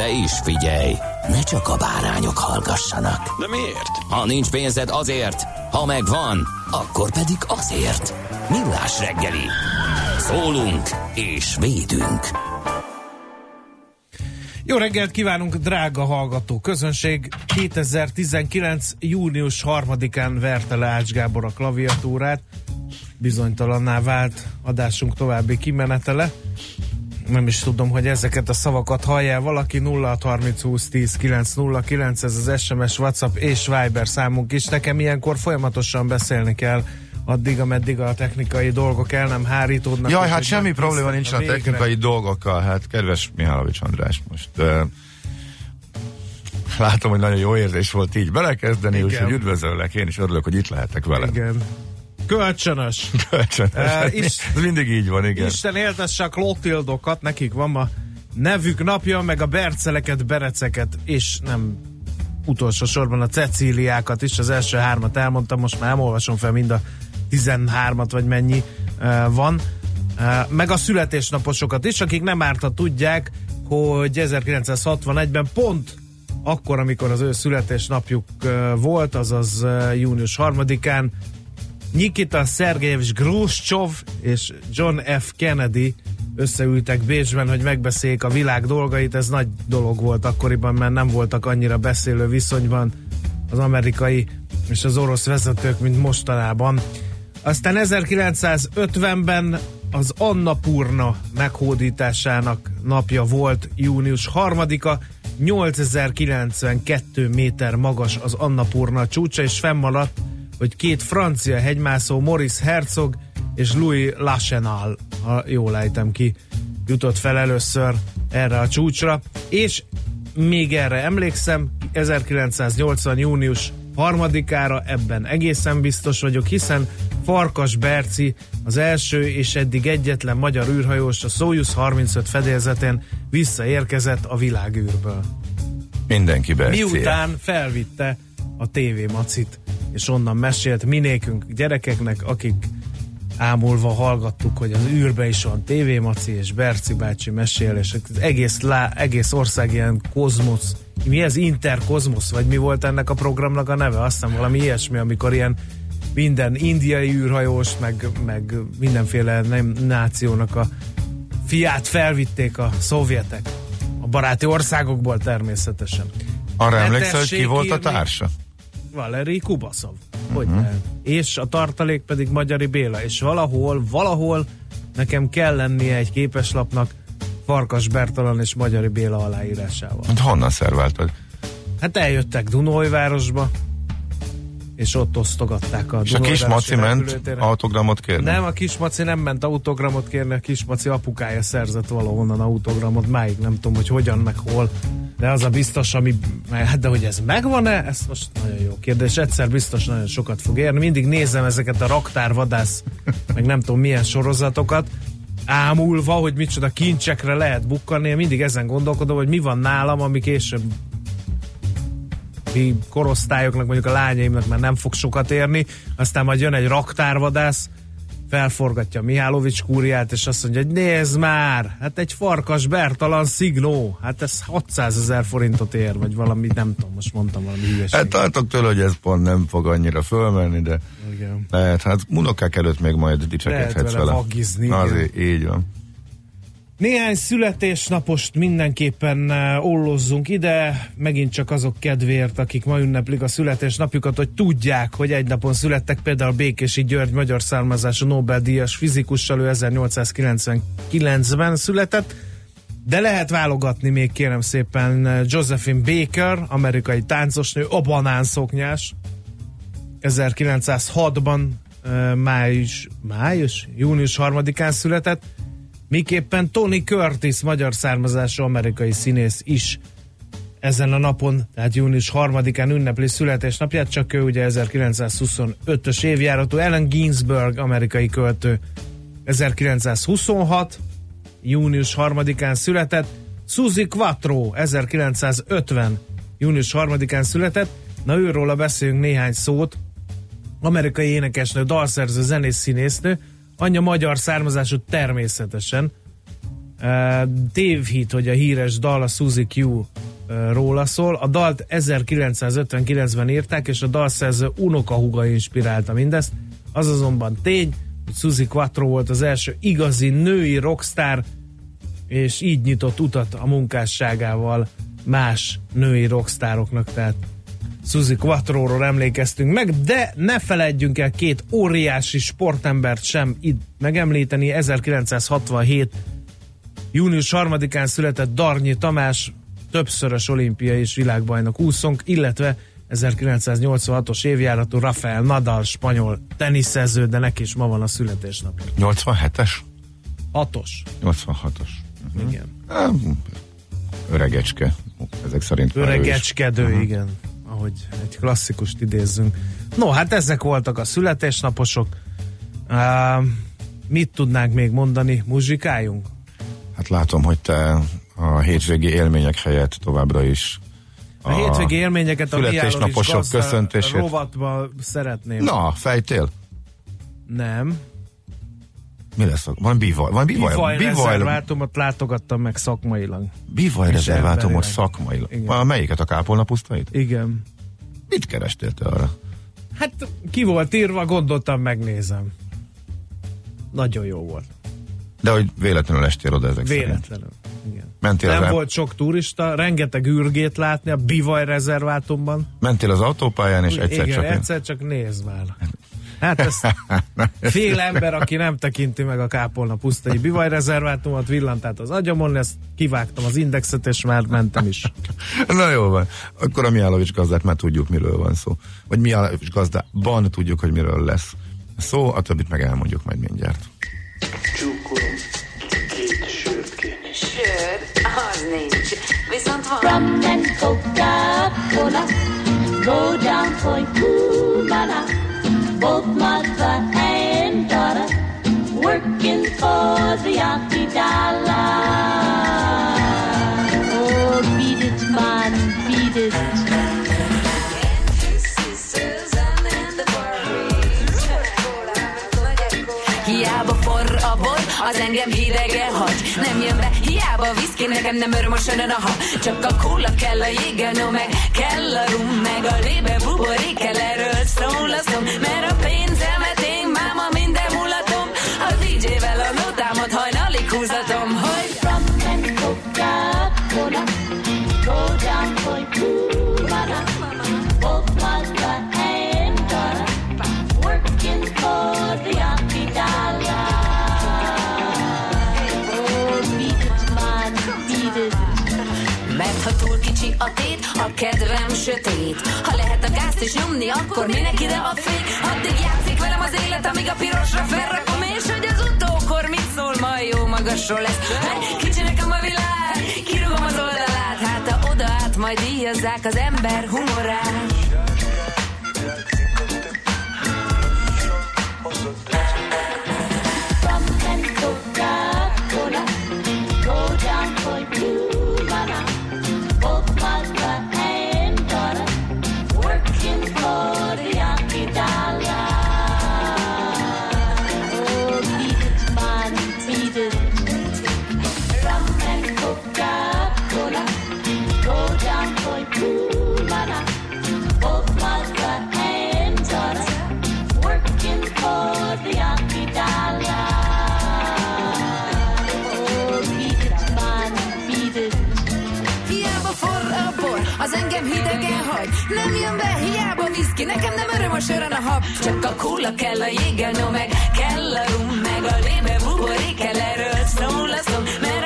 De is figyelj, ne csak a bárányok hallgassanak. De miért? Ha nincs pénzed azért, ha megvan, akkor pedig azért. Millás reggeli. Szólunk és védünk. Jó reggelt kívánunk, drága hallgató közönség! 2019. június 3-án verte le Ács Gábor a klaviatúrát. Bizonytalanná vált adásunk további kimenetele. Nem is tudom, hogy ezeket a szavakat hallja valaki 0 30 20 10 909, ez az SMS, WhatsApp és Viber számunk is. Nekem ilyenkor folyamatosan beszélni kell addig, ameddig a technikai dolgok el nem hárítódnak. Jaj, hát semmi probléma nincs a végre. technikai dolgokkal. Hát kedves Mihálovics András, most uh, látom, hogy nagyon jó érzés volt így belekezdeni, úgyhogy üdvözöllek, én is örülök, hogy itt lehetek veled. Igen. Kölcsönös. Kölcsönös. Eh, is- Ez mindig így van, igen. Isten éltesse a Klotildokat, nekik van ma nevük napja, meg a Berceleket, Bereceket, és nem utolsó sorban a Cecíliákat is, az első hármat elmondtam, most már nem olvasom fel mind a 13-at, vagy mennyi uh, van. Uh, meg a születésnaposokat is, akik nem árt, ha tudják, hogy 1961-ben pont akkor, amikor az ő születésnapjuk volt, azaz június 3-án, Nikita Szergejevics Gruscsov és John F. Kennedy összeültek Bécsben, hogy megbeszéljék a világ dolgait. Ez nagy dolog volt akkoriban, mert nem voltak annyira beszélő viszonyban az amerikai és az orosz vezetők, mint mostanában. Aztán 1950-ben az Annapurna meghódításának napja volt június 3-a, 8092 méter magas az Annapurna csúcsa, és fennmaradt, hogy két francia hegymászó, Maurice Herzog és Louis Lachenal, ha jól ejtem ki, jutott fel először erre a csúcsra, és még erre emlékszem, 1980. június harmadikára ebben egészen biztos vagyok, hiszen Farkas Berci az első és eddig egyetlen magyar űrhajós a Soyuz 35 fedélzetén visszaérkezett a világűrből. Mindenki be. Miután felvitte a TV Macit, és onnan mesélt minékünk gyerekeknek, akik ámulva hallgattuk, hogy az űrbe is van TV Maci, és Berci bácsi mesél, és az egész, lá, egész ország ilyen kozmosz, mi ez interkozmosz, vagy mi volt ennek a programnak a neve? Azt hiszem valami ilyesmi, amikor ilyen minden indiai űrhajós, meg, meg mindenféle nem, nációnak a fiát felvitték a szovjetek. A baráti országokból természetesen. Arra emlékszel, hogy ki volt a társa? Valeri Kubaszov. Hogy uh-huh. És a tartalék pedig Magyari Béla. És valahol, valahol nekem kell lennie egy képeslapnak Farkas Bertalan és Magyari Béla aláírásával. Hát honnan szerváltad? Hát eljöttek Dunójvárosba, és ott osztogatták a És a kis Maci ment autogramot kérni? Nem, a kismaci nem ment autogramot kérni, a kismaci apukája szerzett valahonnan autogramot, máig nem tudom, hogy hogyan, meg hol. De az a biztos, ami, hát de hogy ez megvan-e, ez most nagyon jó kérdés. Egyszer biztos nagyon sokat fog érni. Mindig nézem ezeket a raktárvadász, meg nem tudom milyen sorozatokat, ámulva, hogy micsoda kincsekre lehet bukkanni, mindig ezen gondolkodom, hogy mi van nálam, ami később mi korosztályoknak, mondjuk a lányaimnak már nem fog sokat érni, aztán majd jön egy raktárvadász, felforgatja Mihálovics kúriát, és azt mondja, hogy nézd már, hát egy farkas Bertalan szignó, hát ez 600 ezer forintot ér, vagy valami, nem tudom, most mondtam valami Hát hülyeséget. tartok tőle, hogy ez pont nem fog annyira fölmenni, de Igen. lehet, hát unokák előtt még majd dicsekedhetsz vele vele. vagizni, igen. Azért így van. Néhány születésnapost mindenképpen eh, ollozzunk ide, megint csak azok kedvéért, akik ma ünneplik a születésnapjukat, hogy tudják, hogy egy napon születtek például Békési György magyar származású Nobel-díjas fizikussal, ő 1899-ben született, de lehet válogatni még kérem szépen Josephine Baker, amerikai táncosnő, a banánszoknyás, 1906-ban eh, május, május, június 3-án született, miképpen Tony Curtis, magyar származású amerikai színész is ezen a napon, tehát június 3-án ünnepli születésnapját, csak ő ugye 1925-ös évjáratú Ellen Ginsberg, amerikai költő. 1926, június 3-án született, Suzy Quattro 1950. június 3-án született, na őróla beszélünk néhány szót, amerikai énekesnő, dalszerző, zenész, színésznő, anyja magyar származású természetesen. Tévhit, hogy a híres dal a Suzy Q uh, róla szól. A dalt 1959-ben írták, és a dalszerző unokahuga inspirálta mindezt. Az azonban tény, hogy Suzy Quattro volt az első igazi női rockstar, és így nyitott utat a munkásságával más női rockstároknak, tehát Suzy Quattro-ról emlékeztünk meg, de ne feledjünk el két óriási sportembert sem itt megemlíteni. 1967. június 3-án született Darnyi Tamás, többszörös olimpiai és világbajnok úszónk, illetve 1986-os évjáratú Rafael Nadal, spanyol teniszező, de neki is ma van a születésnapja. 87-es? 6-os. 86-os. Igen. Há, Öregecske, ezek szerint. Öregecskedő, uh-huh. igen. Ahogy egy klasszikust idézzünk. No, hát ezek voltak a születésnaposok. Uh, mit tudnánk még mondani? Muzsikáljunk? Hát látom, hogy te a hétvégi élmények helyett továbbra is A, a hétvégi élményeket a születésnaposok köszöntését. rovatba szeretném. Na, fejtél? Nem. Mi lesz? Van bivaj? Van bivaj? Bivaj bivaj, rezervátumot látogattam meg szakmailag. bivaj rezervátumot szakmailag. Igen. A melyiket? A kápolna pusztait? Igen. Mit kerestél te arra? Hát ki volt írva, gondoltam, megnézem. Nagyon jó volt. De hogy véletlenül estél oda ezek szerint. Véletlenül. Igen. Mentél Nem az, volt sok turista, rengeteg űrgét látni a Bivaj rezervátumban. mentél az autópályán, és egyszer Igen, csak... egyszer csak nézd már. Hát ez fél ember, aki nem tekinti meg a kápolna pusztai Bivaj rezervátumot, villant át az agyamon, ezt kivágtam az indexet, és már mentem is. Na jó van. Akkor a Miálovics gazdát már tudjuk, miről van szó. Vagy Miálovics gazdában tudjuk, hogy miről lesz szó, a többit meg elmondjuk majd mindjárt. Csókolom, két sört kéne. Sör, az nincs. Viszont van. Rum and Coca-Cola go down Point Cumana. Both mother and daughter working for the Yankee dollar. Oh, beat it, man, beat it. Hiába forr a bor, az engem hidegen hagy Nem jön be, hiába a viszki, nekem nem örmösön a ha. Csak a kóla kell a jégen, meg kell a rum Meg a lébe buborék kell erről szól a szom Mert a pénzemet a tét, a kedvem sötét. Ha lehet a gázt is nyomni, akkor minek ide a fény. Addig játszik velem az élet, amíg a pirosra felrakom És hogy az utókor mit szól, majd jó magasról lesz. Hát kicsi nekem a világ, kirúgom az oldalát Hát ha oda át, majd díjazzák az ember humorát az engem hidegen hagy. Nem jön be, hiába viszki, nekem nem öröm a sörön a hab. Csak a kóla kell a jéggel, no meg. Kell a rum, meg a lébe buborék kell erről szólaszom, mert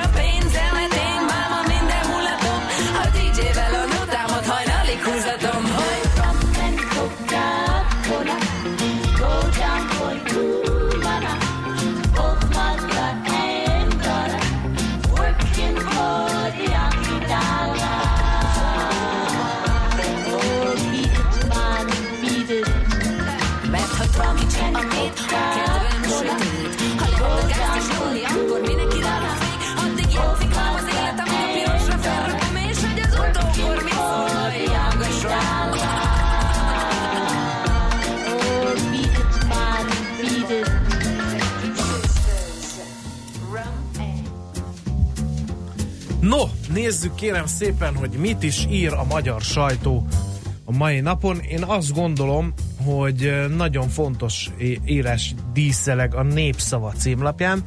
nézzük kérem szépen, hogy mit is ír a magyar sajtó a mai napon. Én azt gondolom, hogy nagyon fontos írás díszeleg a Népszava címlapján.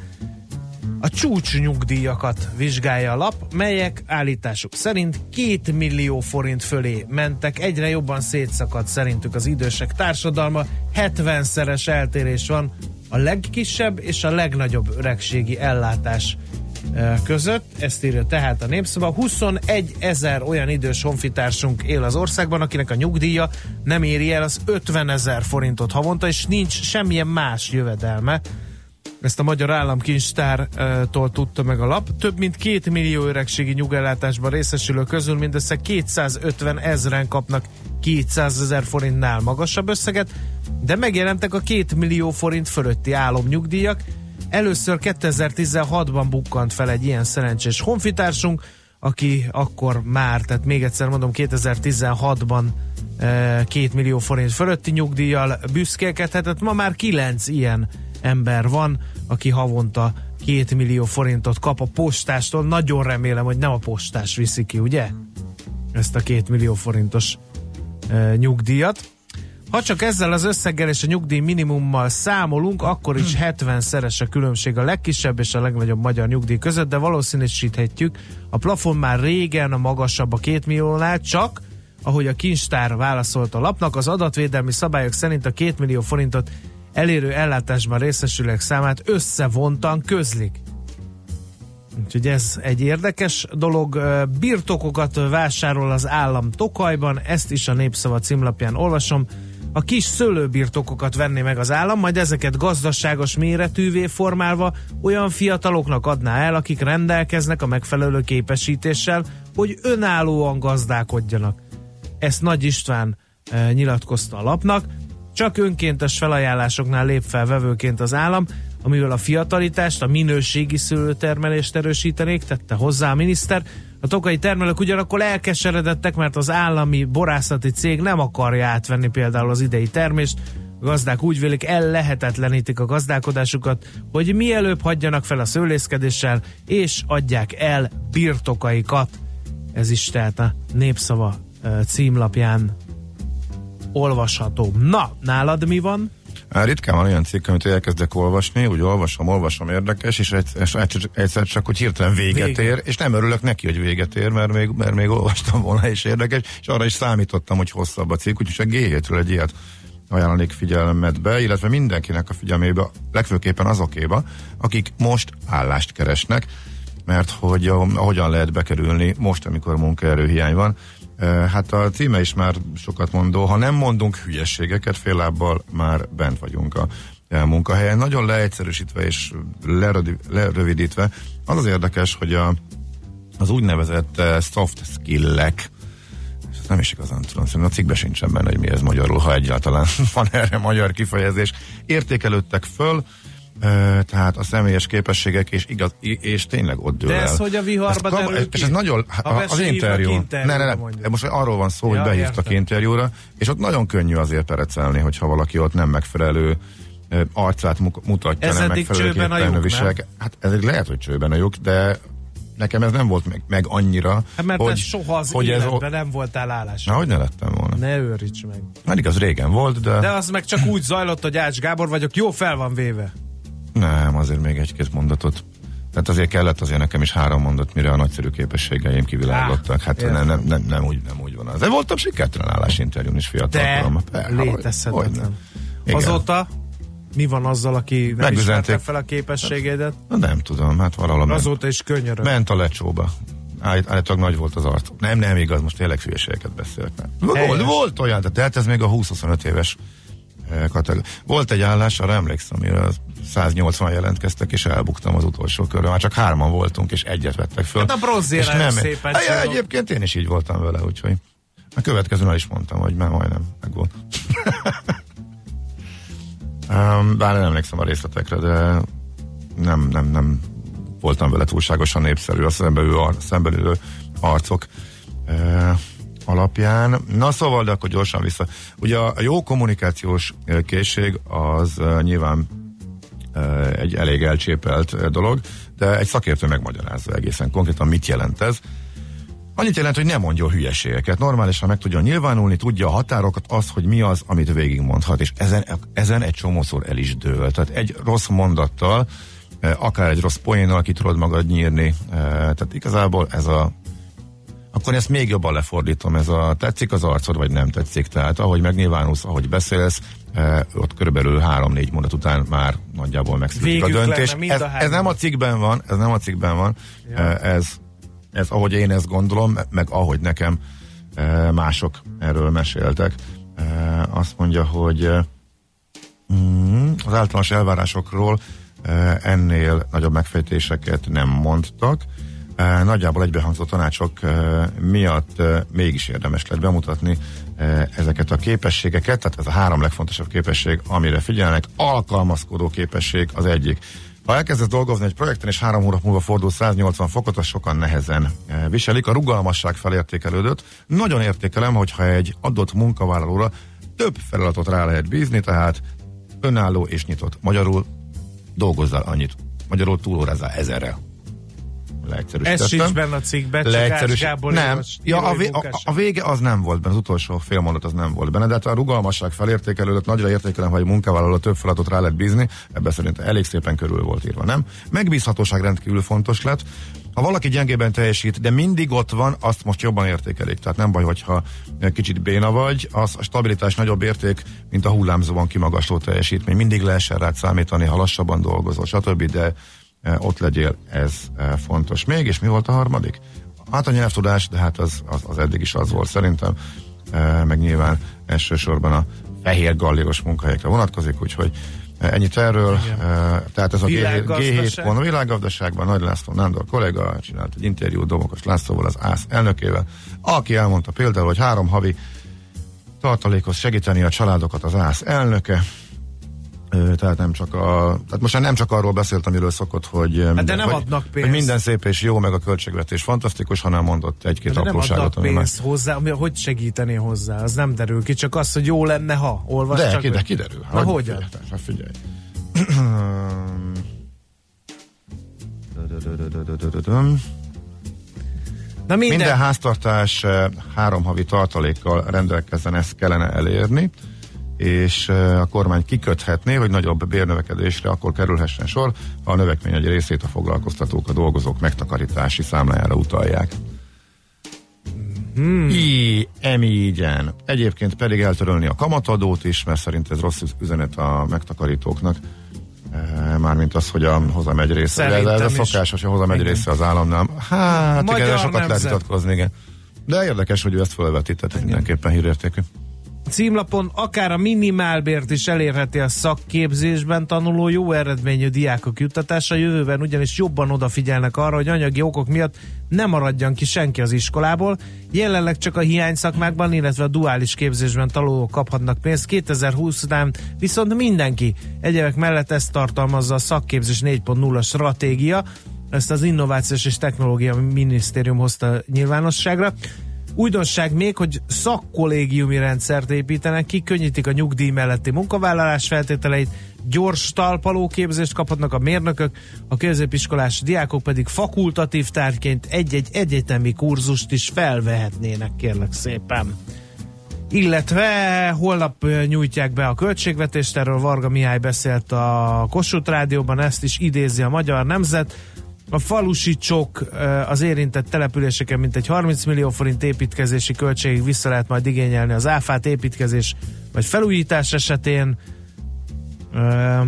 A csúcsnyugdíjakat vizsgálja a lap, melyek állításuk szerint 2 millió forint fölé mentek. Egyre jobban szétszakadt szerintük az idősek társadalma. 70-szeres eltérés van a legkisebb és a legnagyobb öregségi ellátás között. Ezt írja tehát a Népszava. 21 ezer olyan idős honfitársunk él az országban, akinek a nyugdíja nem éri el az 50 ezer forintot havonta, és nincs semmilyen más jövedelme. Ezt a Magyar Államkincstártól tudta meg a lap. Több mint két millió öregségi nyugellátásban részesülő közül mindössze 250 ezeren kapnak 200 ezer forintnál magasabb összeget, de megjelentek a 2 millió forint fölötti álomnyugdíjak. Először 2016-ban bukkant fel egy ilyen szerencsés honfitársunk, aki akkor már, tehát még egyszer mondom, 2016-ban e, 2 millió forint fölötti nyugdíjjal büszkélkedhetett. Ma már 9 ilyen ember van, aki havonta 2 millió forintot kap a postástól. Nagyon remélem, hogy nem a postás viszi ki, ugye? Ezt a 2 millió forintos e, nyugdíjat. Ha csak ezzel az összeggel és a nyugdíj minimummal számolunk, akkor is 70-szeres a különbség a legkisebb és a legnagyobb magyar nyugdíj között, de valószínűsíthetjük, a plafon már régen a magasabb a két milliónál, csak ahogy a kincstár válaszolt a lapnak, az adatvédelmi szabályok szerint a két millió forintot elérő ellátásban részesülők számát összevontan közlik. Úgyhogy ez egy érdekes dolog. Birtokokat vásárol az állam Tokajban, ezt is a Népszava címlapján olvasom. A kis szőlőbirtokokat venné meg az állam, majd ezeket gazdaságos méretűvé formálva olyan fiataloknak adná el, akik rendelkeznek a megfelelő képesítéssel, hogy önállóan gazdálkodjanak. Ezt Nagy István e, nyilatkozta a lapnak. Csak önkéntes felajánlásoknál lép fel vevőként az állam, amivel a fiatalitást, a minőségi szőlőtermelést erősítenék, tette hozzá a miniszter. A tokai termelők ugyanakkor elkeseredettek, mert az állami borászati cég nem akarja átvenni például az idei termést. A gazdák úgy vélik, ellehetetlenítik a gazdálkodásukat, hogy mielőbb hagyjanak fel a szőlészkedéssel, és adják el birtokaikat. Ez is tehát a Népszava címlapján olvasható. Na, nálad mi van? Ritkán van olyan cikk, amit elkezdek olvasni, úgy olvasom, olvasom, érdekes, és egyszer, egyszer, csak hogy hirtelen véget Vége. ér, és nem örülök neki, hogy véget ér, mert még, mert még olvastam volna, és érdekes, és arra is számítottam, hogy hosszabb a cikk, úgyhogy a G7-ről egy ilyet ajánlanék figyelmet illetve mindenkinek a figyelmébe, legfőképpen azokéba, akik most állást keresnek, mert hogy a, hogyan lehet bekerülni most, amikor munkaerőhiány van. Hát a címe is már sokat mondó, ha nem mondunk hülyességeket, fél lábbal már bent vagyunk a munkahelyen. Nagyon leegyszerűsítve és lerövidítve, az az érdekes, hogy a, az úgynevezett soft skill-ek, nem is igazán tudom, szerintem a cikkben sincsen benne, hogy mi ez magyarul, ha egyáltalán van erre magyar kifejezés, értékelődtek föl, eh, tehát a személyes képességek, és, igaz, és tényleg ott dől De ez el. hogy a viharba Ez kap- derül És ez nagyon, a, az interjú. Ne, ne, ne, mondjuk. most arról van szó, Ja, hogy behívtak értem. interjúra, és ott nagyon könnyű azért perecelni, hogyha valaki ott nem megfelelő arcát mu- mutatja, Ez nem csőben a megfelelőképpen lyuk, viselkedik. Hát ez lehet, hogy csőben a lyuk, de nekem ez nem volt meg, meg annyira, Hát mert hogy, te soha az hogy ez o- nem voltál állás. Na, hogy ne lettem volna. Ne őríts meg. Pedig az régen volt, de, De az meg csak úgy zajlott, hogy Ács Gábor vagyok, jó fel van véve. Nem, azért még egy-két mondatot Tehát azért kellett azért nekem is három mondat, mire a nagyszerű képességeim kivilágottak. Hát nem, nem, nem, nem, úgy, nem úgy van az. De voltam sikertelen állásinterjún is fiatal De létezhetetlen. Azóta mi van azzal, aki nem ismerte fel a képességeidet? Na, nem tudom, hát valahol Azóta is könyörög. ment a lecsóba. Állít, állítólag nagy volt az arc. Nem, nem igaz, most tényleg hülyeségeket. Helyes. Volt, volt olyan, de hát ez még a 20-25 éves kategória. Volt egy állás, arra emlékszem, amire 180 jelentkeztek, és elbuktam az utolsó körön. Már csak hárman voltunk, és egyet vettek föl. Hát a bronzérre És nem, szépen Hát. Egyébként én is így voltam vele, úgyhogy a következőn is mondtam, hogy már majdnem meg volt. bár nem emlékszem a részletekre, de nem, nem, nem voltam vele túlságosan népszerű a szembeülő, ar- szembeülő arcok e, alapján. Na szóval, de akkor gyorsan vissza. Ugye a, jó kommunikációs készség az nyilván egy elég elcsépelt dolog, de egy szakértő megmagyarázza egészen konkrétan, mit jelent ez. Annyit jelent, hogy nem mondjon hülyeségeket. Normálisan meg tudjon nyilvánulni, tudja a határokat, az, hogy mi az, amit végigmondhat, és ezen, ezen egy csomószor el is dől. Tehát egy rossz mondattal, akár egy rossz poénnal ki tudod magad nyírni. eh, Tehát igazából ez a akkor ezt még jobban lefordítom, ez a tetszik az arcod, vagy nem tetszik. Tehát ahogy megnyilvánulsz, ahogy beszélsz, eh, ott körülbelül három-négy mondat után már nagyjából megszületik a döntés. lenne Ez, a ez nem a cikkben van, ez nem a cikkben van, eh, ez, ez ahogy én ezt gondolom, meg ahogy nekem eh, mások erről meséltek. Eh, Azt mondja, hogy eh, mm, az általános elvárásokról eh, ennél nagyobb megfejtéseket nem mondtak. Nagyjából egybehangzó tanácsok miatt mégis érdemes lett bemutatni ezeket a képességeket, tehát ez a három legfontosabb képesség, amire figyelnek. Alkalmazkodó képesség az egyik. Ha elkezdesz dolgozni egy projekten, és három hónap múlva fordul 180 fokot, az sokan nehezen eh, viselik. A rugalmasság felértékelődött. Nagyon értékelem, hogyha egy adott munkavállalóra több feladatot rá lehet bízni, tehát önálló és nyitott. Magyarul dolgozzál annyit. Magyarul túlórázzál ezerrel. Leegyszerűsítettem. Ez sincs benne a cikkben, csak Leegyszerűs... Gábor Nem, ja, a, vé, a, a, vége az nem volt benne, az utolsó fél mondat az nem volt benne, de hát a rugalmasság felértékelődött, nagyra értékelem, hogy egy munkavállaló több feladatot rá lehet bízni, ebben szerintem elég szépen körül volt írva, nem? Megbízhatóság rendkívül fontos lett. Ha valaki gyengében teljesít, de mindig ott van, azt most jobban értékelik. Tehát nem baj, hogyha kicsit béna vagy, az a stabilitás nagyobb érték, mint a hullámzóan kimagasló teljesítmény. Mindig lehessen rád számítani, ha lassabban dolgozol, stb., de ott legyél, ez eh, fontos. Még, és mi volt a harmadik? Hát a nyelvtudás, de hát az, az, az eddig is az volt szerintem, e, meg nyilván elsősorban a fehér galléros munkahelyekre vonatkozik, úgyhogy ennyit erről. E, tehát ez a G7, Világgazdaság. G7 pont a világgazdaságban Nagy László Nándor kollega csinált egy interjút Domokos Lászlóval, az ÁSZ elnökével, aki elmondta például, hogy három havi tartalékhoz segíteni a családokat az ÁSZ elnöke, tehát nem csak a, tehát most már nem csak arról beszélt, amiről szokott, hogy, minden, Hát nem hogy, adnak pénzt. hogy minden szép és jó, meg a költségvetés fantasztikus, hanem mondott egy-két De nem apróságot, adnak ami már... pénzt hozzá, ami, hogy segíteni hozzá, az nem derül ki, csak az, hogy jó lenne, ha olvas De, csak. ki, de meg. kiderül. Na, Hogy- hogyan? Hát figyelj. Na minden, Minden háztartás eh, három havi tartalékkal rendelkezzen, ezt kellene elérni, és a kormány kiköthetné, hogy nagyobb bérnövekedésre akkor kerülhessen sor, ha a növekmény egy részét a foglalkoztatók, a dolgozók megtakarítási számlájára utalják. Hmm. I, emígyen. Egyébként pedig eltörölni a kamatadót is, mert szerint ez rossz üzenet a megtakarítóknak. Mármint az, hogy a hozamegy része. Ez, ez a szokásos, hogy a hozamegy Igen. része az államnál. Hát Magyar igen, sokat lehet vitatkozni, igen. De érdekes, hogy ő ezt fölvetített, ez mindenképpen hírértékű. Címlapon akár a minimálbért is elérheti a szakképzésben tanuló jó eredményű diákok juttatása. Jövőben ugyanis jobban odafigyelnek arra, hogy anyagi okok miatt ne maradjan ki senki az iskolából. Jelenleg csak a hiány szakmákban, illetve a duális képzésben tanulók kaphatnak pénzt. 2020 után viszont mindenki. Egyebek mellett ezt tartalmazza a szakképzés 4.0 stratégia. Ezt az Innovációs és Technológia Minisztérium hozta nyilvánosságra. Újdonság még, hogy szakkollégiumi rendszert építenek ki, könnyítik a nyugdíj melletti munkavállalás feltételeit, gyors talpalóképzést kaphatnak a mérnökök, a középiskolás diákok pedig fakultatív tárgyként egy-egy egyetemi kurzust is felvehetnének, kérlek szépen. Illetve holnap nyújtják be a költségvetést, erről Varga Mihály beszélt a Kossuth Rádióban, ezt is idézi a Magyar Nemzet. A falusi csok eh, az érintett településeken mintegy 30 millió forint építkezési költségig vissza lehet majd igényelni az áfát építkezés vagy felújítás esetén. Eh,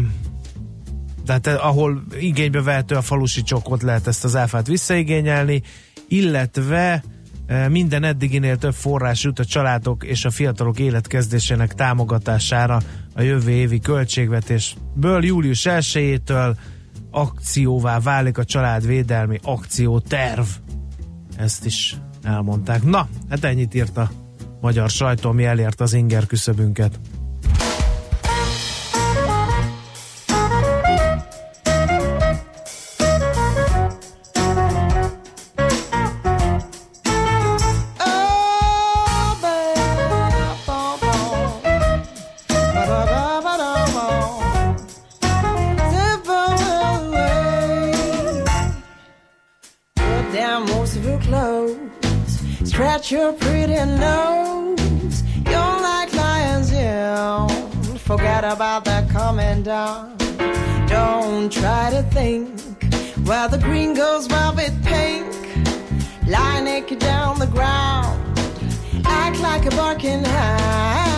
Tehát eh, ahol igénybe vehető a falusi csokot lehet ezt az áfát visszaigényelni, illetve eh, minden eddiginél több forrás jut a családok és a fiatalok életkezdésének támogatására a jövő évi költségvetésből július 1-től akcióvá válik a családvédelmi akcióterv. Ezt is elmondták. Na, hát ennyit írt a magyar sajtó, ami elért az inger küszöbünket. Where the green goes velvet pink. Lie naked down the ground. Act like a barking hound.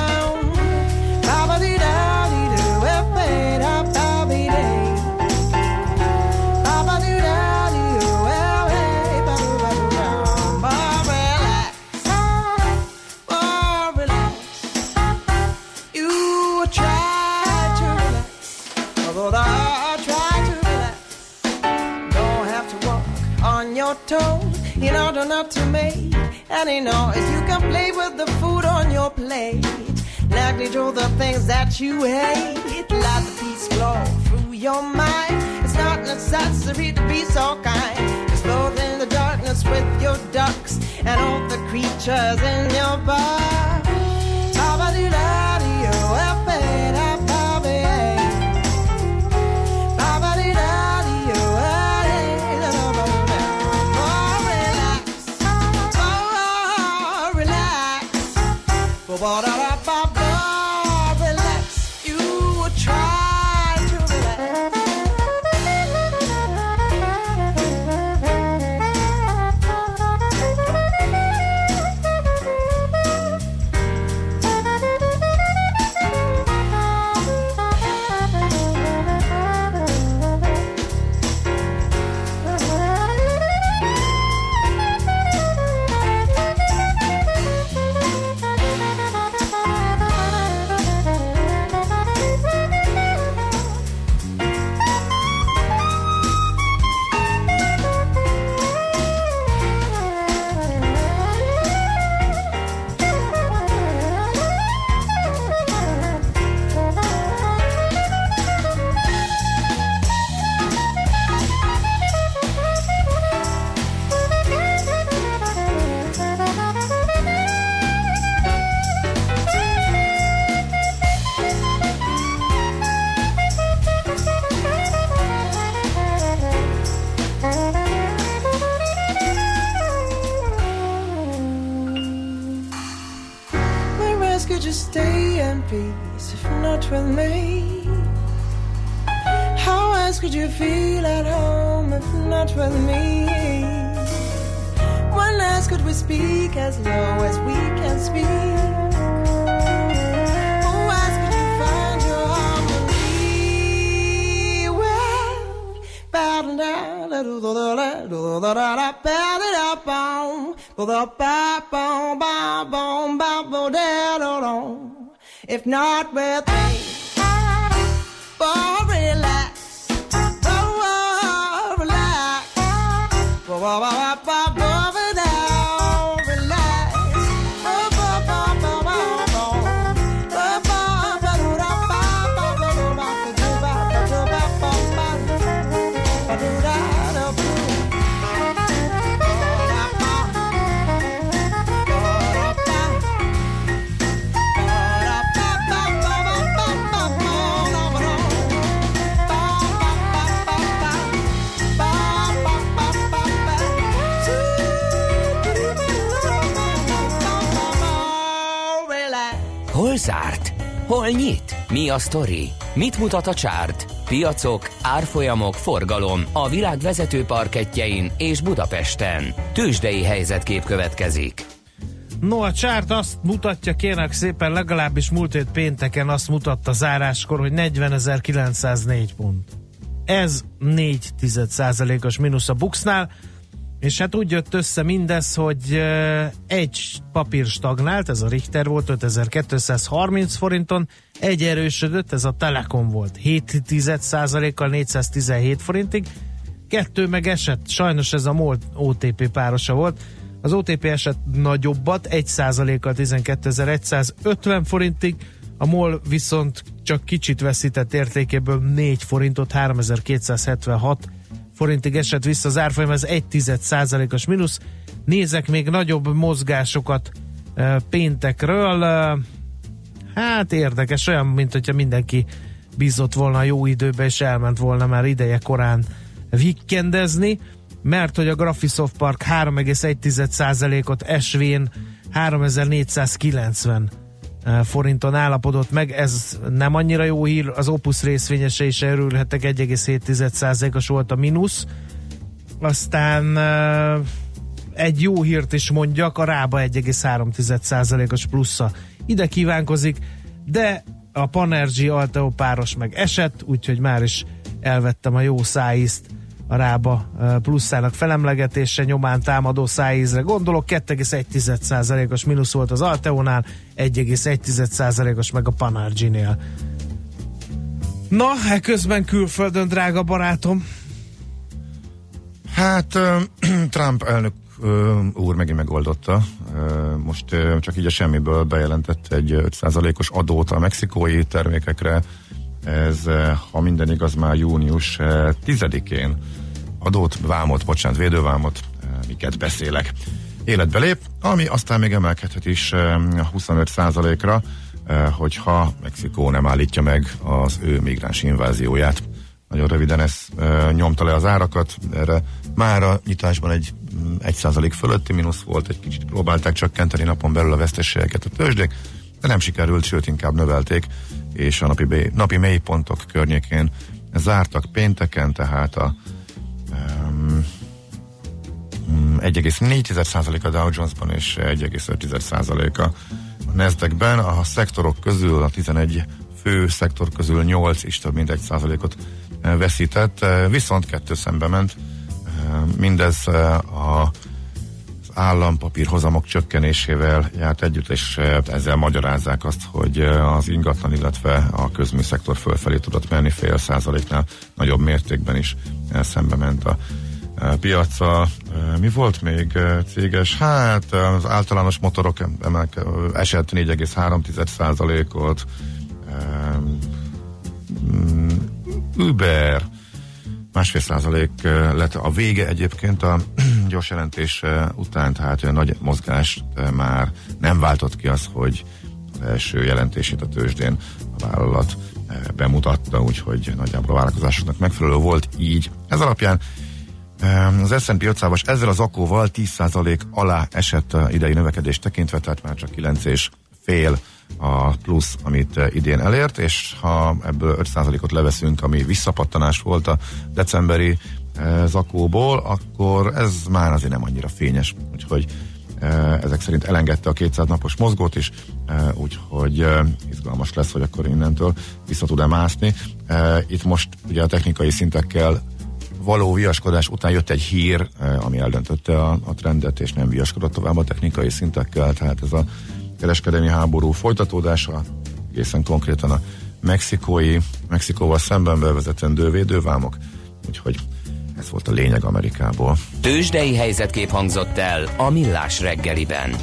Any noise. You can play with the food on your plate. Neglect all the things that you hate. Let the peace flow through your mind. It's not necessary to be so kind. Explode in the darkness with your ducks and all the creatures in your bar. Ba-ba-dee-da-dee-o, what I sztori? Mit mutat a csárt? piacok, árfolyamok, forgalom a világ vezető parketjein és Budapesten. Tősdei helyzetkép következik. No, a csárt azt mutatja, kérnek szépen, legalábbis múlt hét pénteken azt mutatta záráskor, hogy 40.904 pont. Ez 4% os mínusz a Buxnál, és hát úgy jött össze mindez, hogy egy papír stagnált, ez a Richter volt 5230 forinton, egy erősödött, ez a Telekom volt 7% kal 417 forintig, kettő meg esett, sajnos ez a MOL OTP párosa volt, az OTP eset nagyobbat, 1%-kal 12.150 forintig, a MOL viszont csak kicsit veszített értékéből 4 forintot, 3276 forintig esett vissza az árfolyam, ez 1 os mínusz. Nézek még nagyobb mozgásokat péntekről. Hát érdekes, olyan, mint hogyha mindenki bízott volna jó időbe, és elment volna már ideje korán vikendezni mert hogy a Graphisoft Park 3,1%-ot esvén 3490 eh, forinton állapodott meg, ez nem annyira jó hír, az Opus részvényese is örülhettek, 1,7%-os volt a mínusz, aztán eh, egy jó hírt is mondjak, a Rába 1,3%-os plusza ide kívánkozik, de a Panergy Alteo páros meg esett, úgyhogy már is elvettem a jó szájízt a rába plusszának felemlegetése nyomán támadó szájízre gondolok, 2,1%-os mínusz volt az Alteonál, 1,1%-os meg a Panargy-nél. Na, közben külföldön, drága barátom. Hát Trump elnök úr megint megoldotta. Most csak így a semmiből bejelentett egy 5%-os adót a mexikói termékekre. Ez, ha minden igaz, már június 10-én adót, vámot, bocsánat, védővámot, eh, miket beszélek. Életbe lép, ami aztán még emelkedhet is 25%-ra, eh, eh, hogyha Mexikó nem állítja meg az ő migráns invázióját. Nagyon röviden ez nyomta le az árakat, erre már a nyitásban egy 1% mm, fölötti mínusz volt, egy kicsit próbálták csökkenteni napon belül a veszteségeket a tőzsdék, de nem sikerült, sőt inkább növelték, és a napi, napi mélypontok környékén zártak pénteken, tehát a 1,4% a Dow Jones-ban és 1,5% a Nasdaq-ben. A szektorok közül, a 11 fő szektor közül 8 is több mint 1%-ot eh, veszített, eh, viszont kettő szembe ment. Eh, mindez a állampapír hozamok csökkenésével járt együtt, és ezzel magyarázzák azt, hogy az ingatlan, illetve a közműszektor fölfelé tudott menni fél százaléknál nagyobb mértékben is szembe ment a piaca. Mi volt még céges? Hát az általános motorok emelke, esett 4,3%-ot. Mm, Uber másfél százalék lett a vége egyébként a gyors jelentés után, tehát olyan nagy mozgást már nem váltott ki az, hogy az első jelentését a tőzsdén a vállalat bemutatta, úgyhogy nagyjából a vállalkozásoknak megfelelő volt így. Ez alapján az S&P 500 ezzel az akóval 10% alá esett idei növekedés tekintve, tehát már csak 9 és fél a plusz, amit idén elért, és ha ebből 5%-ot leveszünk, ami visszapattanás volt a decemberi zakóból, akkor ez már azért nem annyira fényes, úgyhogy ezek szerint elengedte a 200 napos mozgót is, úgyhogy izgalmas lesz, hogy akkor innentől vissza tud-e mászni. Itt most ugye a technikai szintekkel való viaskodás után jött egy hír, ami eldöntötte a, a trendet, és nem viaskodott tovább a technikai szintekkel, tehát ez a kereskedelmi háború folytatódása, egészen konkrétan a mexikói, Mexikóval szemben bevezetendő védővámok, úgyhogy ez volt a lényeg Amerikából. Tőzsdei helyzetkép hangzott el a Millás reggeliben.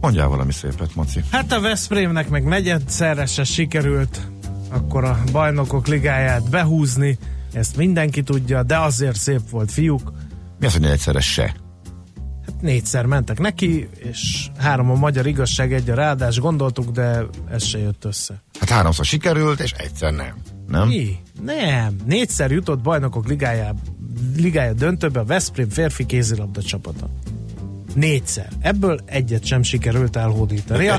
Mondjál valami szépet, Maci. Hát a Veszprémnek meg negyedszerre se sikerült akkor a bajnokok ligáját behúzni, ezt mindenki tudja, de azért szép volt, fiúk. Mi az, hogy egyszerre se? Hát négyszer mentek neki, és három a magyar igazság, egy a ráadás, gondoltuk, de ez se jött össze. Hát háromszor sikerült, és egyszer nem. Nem? Mi? Nem. Négyszer jutott bajnokok ligája, ligája döntőbe a Veszprém férfi kézilabda csapata. Négyszer. Ebből egyet sem sikerült elhódítani. Okay.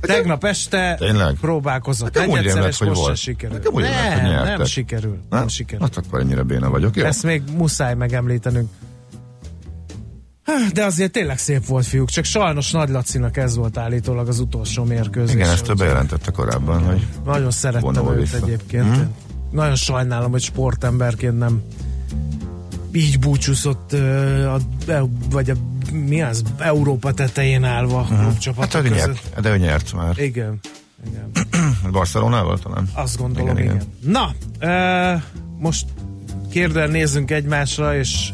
Tegnap este Tényleg? próbálkozott úgy egyszer, és hogy most se volt. sikerült. Úgy rémlett, hogy nem, nyertek. nem sikerül. Nem, nem sikerül. Hát akkor ennyire béna vagyok. Jó? Ezt még muszáj megemlítenünk. De azért tényleg szép volt, fiúk. Csak sajnos Nagy Lacinak ez volt állítólag az utolsó mérkőzés. Igen, ezt bejelentette korábban, hogy Nagyon szerettem őt vissza. egyébként. Mhm. Nagyon sajnálom, hogy sportemberként nem így búcsúszott, a, e- vagy a, mi az, Európa tetején állva a hát csapatok ő között. nyert, de ő nyert már. Igen, igen. Barcelonával talán? Azt gondolom, igen. Igen, igen. Na, ö, most kérdően nézzünk egymásra, és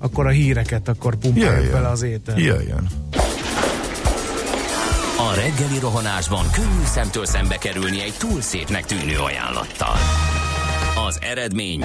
akkor a híreket akkor pumpáljuk Jöjjön. bele az ételbe. Jöjjön. A reggeli rohanásban könnyű szemtől szembe kerülni egy túl szépnek tűnő ajánlattal. Az eredmény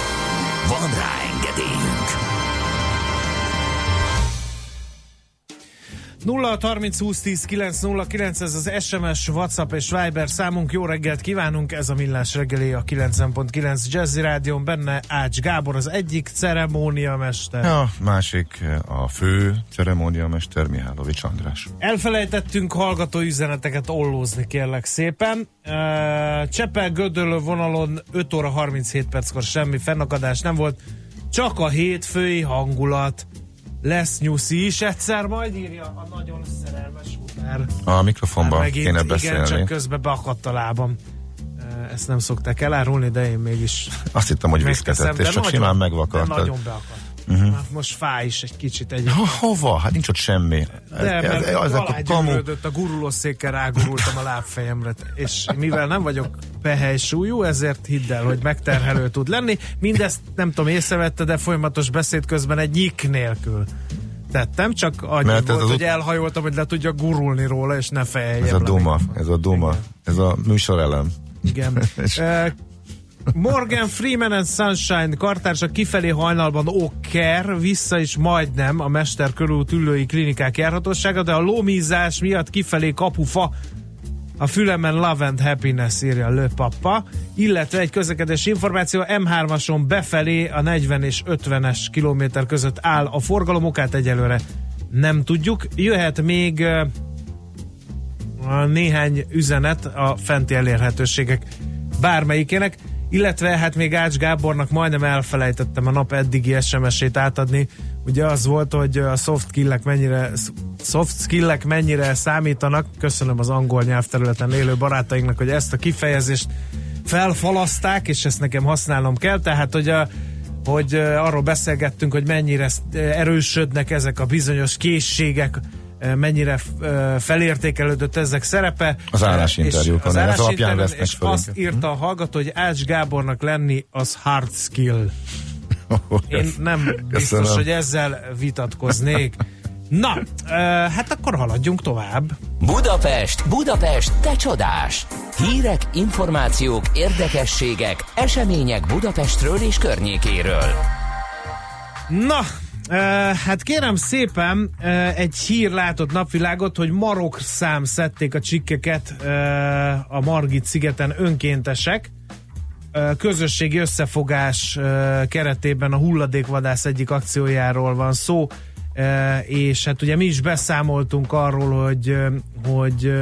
Van rá engedélyünk! 0 30 20 10 9 0 9 ez az SMS, WhatsApp és Viber számunk. Jó reggelt kívánunk, ez a Millás reggeli a 90.9 Jazzy Rádion. Benne Ács Gábor az egyik ceremóniamester. A másik, a fő ceremóniamester Mihálovics András. Elfelejtettünk hallgató üzeneteket ollózni, kérlek szépen. Csepel Gödöllő vonalon 5 óra 37 perckor semmi fennakadás nem volt, csak a hétfői hangulat. Lesz nyuszi is egyszer, majd írja a nagyon szerelmes futár. A mikrofonban Hát megint, kéne igen, beszélni. csak közben beakadt a lábam. Ezt nem szokták elárulni, de én mégis Azt hittem, hogy viszketett, és csak simán De megvakadt. nagyon beakadt. Uh-huh. Most fáj is egy kicsit egy. Ha, hova? Hát nincs ott semmi. De, mert Ez- ezek a kamu, a gurulószékkel rágurultam a lábfejemre, és mivel nem vagyok pehely súlyú, ezért hidd el, hogy megterhelő tud lenni. Mindezt nem tudom, észrevette, de folyamatos beszéd közben egy nyik nélkül tettem, csak annyi Mert ez volt, az hogy elhajoltam, hogy le tudja gurulni róla, és ne fejeljem ez a duma, ez a duma, ez a műsorelem. Igen. Morgan Freeman and Sunshine kartársa kifelé hajnalban okker, vissza is majdnem a Mester körút ülői klinikák járhatósága, de a lómízás miatt kifelé kapufa a fülemen Love and Happiness írja Le Papa, illetve egy közlekedési információ M3-ason befelé a 40 és 50-es kilométer között áll a forgalom, okát egyelőre nem tudjuk. Jöhet még néhány üzenet a fenti elérhetőségek bármelyikének, illetve hát még Ács Gábornak majdnem elfelejtettem a nap eddigi SMS-ét átadni. Ugye az volt, hogy a soft skillek mennyire, soft skillek mennyire számítanak. Köszönöm az angol nyelvterületen élő barátainknak, hogy ezt a kifejezést felfalaszták, és ezt nekem használnom kell. Tehát, hogy a, hogy arról beszélgettünk, hogy mennyire erősödnek ezek a bizonyos készségek, mennyire felértékelődött ezek szerepe. Az állásinterjúkon, az állásinterjún, vesznek és föl azt írta a hallgató, hogy Ács Gábornak lenni az hard skill. Én nem biztos, Köszönöm. hogy ezzel vitatkoznék. Na, hát akkor haladjunk tovább. Budapest, Budapest, te csodás! Hírek, információk, érdekességek, események Budapestről és környékéről. Na, Hát kérem szépen, egy hír látott napvilágot, hogy marok szám szedték a csikkeket a Margit szigeten önkéntesek. Közösségi összefogás keretében a hulladékvadász egyik akciójáról van szó, és hát ugye mi is beszámoltunk arról, hogy, hogy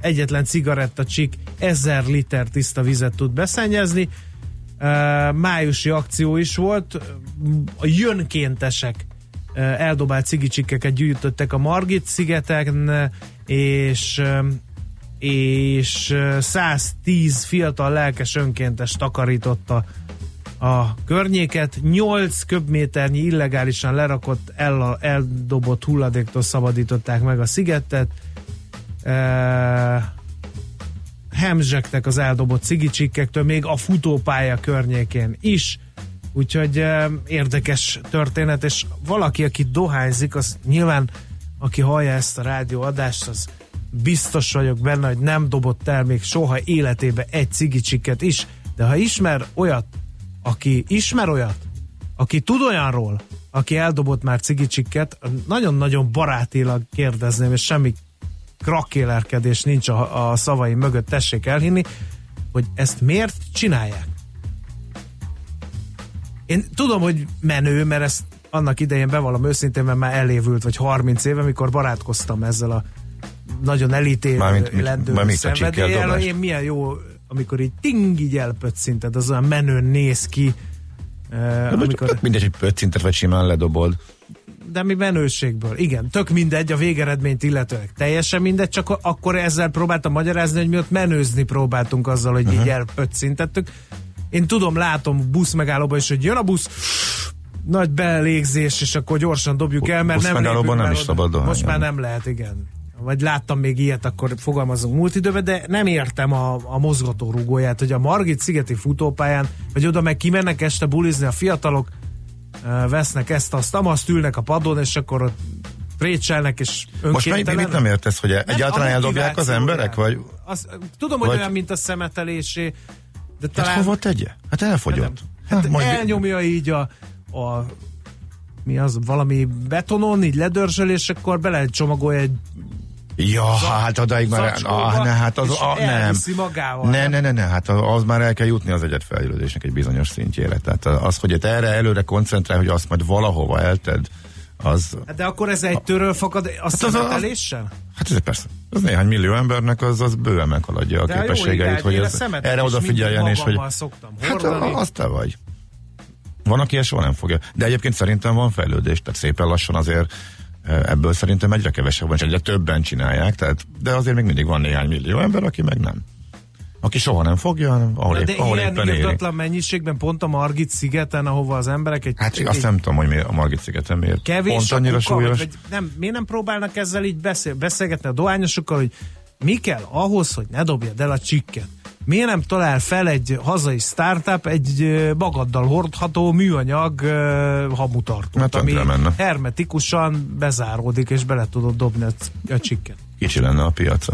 egyetlen cigaretta csik 1000 liter tiszta vizet tud beszennyezni. Májusi akció is volt, a jönkéntesek eldobált cigicsikkeket gyűjtöttek a Margit szigeten, és és uh, 110 fiatal lelkes önkéntes takarította a környéket, 8 köbméternyi illegálisan lerakott, el, eldobott hulladéktól szabadították meg a szigetet. Uh, hemzsegtek az eldobott cigicsikkektől, még a futópálya környékén is. Úgyhogy eh, érdekes történet, és valaki, aki dohányzik, az nyilván, aki hallja ezt a rádióadást, az biztos vagyok benne, hogy nem dobott el még soha életébe egy cigicsiket is, de ha ismer olyat, aki ismer olyat, aki tud olyanról, aki eldobott már cigicsikket, nagyon-nagyon barátilag kérdezném, és semmi krakélerkedés nincs a, a szavai mögött, tessék elhinni, hogy ezt miért csinálják? Én tudom, hogy menő, mert ezt annak idején bevallom őszintén, mert már elévült, vagy 30 éve, mikor barátkoztam ezzel a nagyon elítélő Mármint mit- lendő már mit a csikkel szenvedéllyel. Én milyen jó, amikor így ting, így elpöccinted, az olyan menőn néz ki. Uh, Amikor... amikor, Tök mindegy, hogy pöccintet vagy simán ledobold. De mi menőségből. Igen, tök mindegy a végeredményt illetőleg. Teljesen mindegy, csak akkor ezzel próbáltam magyarázni, hogy mi ott menőzni próbáltunk azzal, hogy uh-huh. így elpöccintettük. Én tudom, látom busz megállóban is, hogy jön a busz, nagy belégzés, és akkor gyorsan dobjuk el, mert nem buszmegállóban lépünk nem is szabad dohányon. Most már nem lehet, igen. Vagy láttam még ilyet, akkor fogalmazunk múlt időben, de nem értem a, a mozgatórugóját, hogy a Margit szigeti futópályán, vagy oda meg kimennek este bulizni a fiatalok, vesznek ezt, azt, azt ülnek a padon, és akkor ott précselnek, és Most önkéntelen- mit nem értesz, hogy Nem, egyáltalán eldobják az emberek? Vagy. Az, tudom, hogy vagy- olyan, mint a szemetelésé, de hát talán... hova tegye? Hát elfogyott. Hát majd- elnyomja így a, a mi az, valami betonon, így ledörzsöl, és akkor bele csomagolja egy Ja, hát odaig már, ah, ne, hát az, a, nem. elviszi magával. Ne, ne, ne, ne, hát az már el kell jutni az egyetfejlődésnek egy bizonyos szintjére. Tehát az, hogy itt erre előre koncentrál, hogy azt majd valahova elted, az, Hát De akkor ez egy töröl fakad a az- az- szemeteléssel? hát ez persze, az néhány millió embernek az, az bőven meghaladja a De jó, képességeit, igen, hogy ez, erre odafigyeljen, és hogy szoktam hát hordani. az te vagy. Van, aki ezt soha nem fogja. De egyébként szerintem van fejlődés, tehát szépen lassan azért ebből szerintem egyre kevesebb van, és egyre többen csinálják, tehát, de azért még mindig van néhány millió ember, aki meg nem. Aki soha nem fogja, hanem ahol, Na, épp, de ahol ilyen éppen irdatlan mennyiségben pont a Margit szigeten, ahova az emberek egy, Hát egy azt nem tudom, hogy miért a Margit szigeten miért. kevés Pont annyira kuka, súlyos. Vagy nem, miért nem próbálnak ezzel így beszél, beszélgetni a dohányosokkal, hogy mi kell ahhoz, hogy ne dobjad el a csikket? Miért nem talál fel egy hazai startup egy magaddal hordható műanyag hamutartót, ami menne. hermetikusan bezáródik, és bele tudod dobni a, csikket. Kicsi lenne a piaca.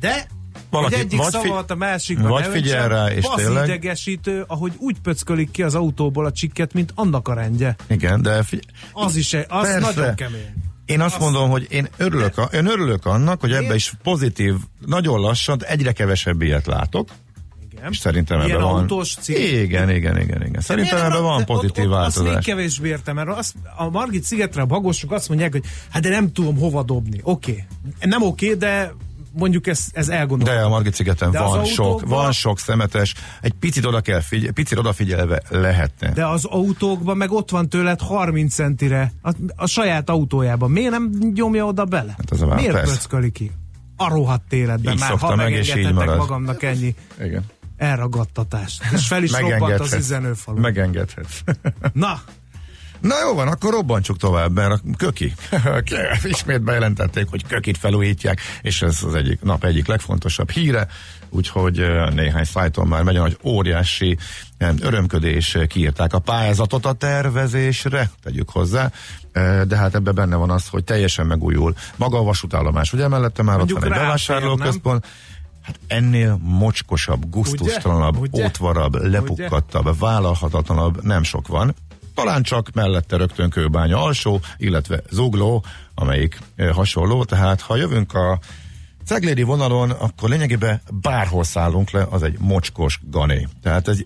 De Valaki- hogy egyik vagy a másikban vagy figyel rá, és tényleg- idegesítő, ahogy úgy pöckölik ki az autóból a csikket, mint annak a rendje. Igen, de figy- Az is, egy- az Persze. nagyon kemény. Én azt, Azt- mondom, hogy én örülök, a, én örülök annak, hogy ebbe is pozitív, nagyon lassan, egyre kevesebb ilyet látok, Igen. és szerintem Ilyen ebben van... autós cég. Igen, igen, igen, igen. Szerintem Miért ebben van pozitív ott, ott, Azt még változás. kevésbé értem, mert azt, a Margit szigetre a bagosok azt mondják, hogy hát de nem tudom hova dobni. Oké. Okay. Nem oké, okay, de mondjuk ez, ez elgondolható. De a Margit szigeten van sok, van sok szemetes, egy picit oda kell figyel, picit odafigyelve lehetne. De az autókban meg ott van tőled 30 centire a, a saját autójában. Miért nem nyomja oda bele? Hát az a Miért pöcköli ki? A rohadt életben Így már, ha meg, és így marad. magamnak ennyi Igen. elragadtatást. És fel is robbant az üzenőfalu. Megengedhetsz. Na, Na jó van, akkor robbantsuk tovább, mert a köki. Ismét bejelentették, hogy kökit felújítják, és ez az egyik nap egyik legfontosabb híre, úgyhogy néhány szájton már megy, hogy óriási örömködés kiírták a pályázatot a tervezésre, tegyük hozzá, de hát ebben benne van az, hogy teljesen megújul maga a vasútállomás, ugye mellette már Mondjuk ott van egy bevásárlóközpont, Hát ennél mocskosabb, gusztustalanabb, Ugye? ótvarabb, lepukkadtabb, vállalhatatlanabb nem sok van. Talán csak mellette rögtön Kőbánya alsó, illetve Zugló, amelyik eh, hasonló, tehát ha jövünk a Ceglédi vonalon, akkor lényegében bárhol szállunk le, az egy mocskos gané. Tehát ez,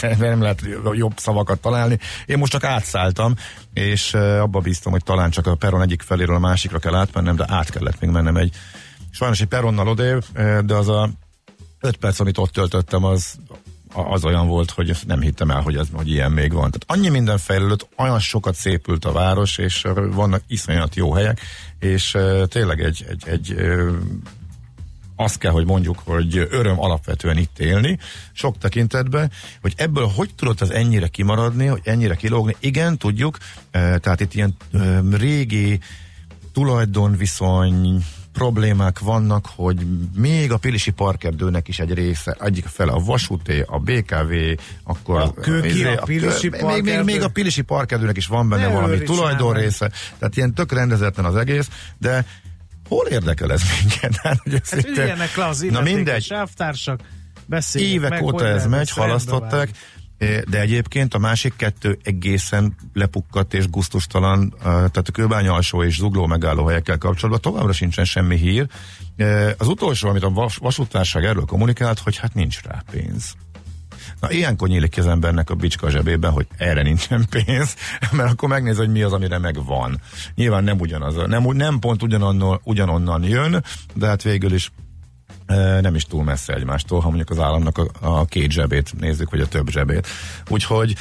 nem lehet jobb szavakat találni. Én most csak átszálltam, és eh, abba bíztam, hogy talán csak a peron egyik feléről a másikra kell átmennem, de át kellett még mennem egy sajnos egy peronnal odébb, eh, de az a öt perc, amit ott töltöttem, az, az olyan volt, hogy nem hittem el, hogy, ez, hogy ilyen még van. Tehát annyi minden fejlődött, olyan sokat szépült a város, és vannak iszonyat jó helyek, és tényleg egy, egy, egy azt kell, hogy mondjuk, hogy öröm alapvetően itt élni, sok tekintetben, hogy ebből hogy tudott az ennyire kimaradni, hogy ennyire kilógni. Igen, tudjuk, eh, tehát itt ilyen régi tulajdonviszony problémák vannak, hogy még a Pilisi Parkerdőnek is egy része, egyik fele a vasúté, a BKV, akkor A Köki, izé, a Pilisi még, még, még Parkerdő. a Pilisi Parkerdőnek is van benne Ne valami tulajdon része, tehát ilyen tök rendezetlen az egész, de hol érdekel ez minket? Hát, hogy Hát őszintén- üljenek le az Na mindegy, sávtársak, beszéljük évek meg, óta ez megy, halasztották, de egyébként a másik kettő egészen lepukkadt és guztustalan, eh, tehát a kőbánya alsó és zugló megállóhelyekkel kapcsolatban továbbra sincsen semmi hír. Az utolsó, amit a vas, vasútárság erről kommunikált, hogy hát nincs rá pénz. Na, ilyenkor nyílik az embernek a bicska zsebében, hogy erre nincsen pénz, mert akkor megnéz, hogy mi az, amire megvan. Nyilván nem ugyanaz, nem, nem pont ugyanonnan, ugyanonnan jön, de hát végül is nem is túl messze egymástól, ha mondjuk az államnak a, a két zsebét nézzük, vagy a több zsebét. Úgyhogy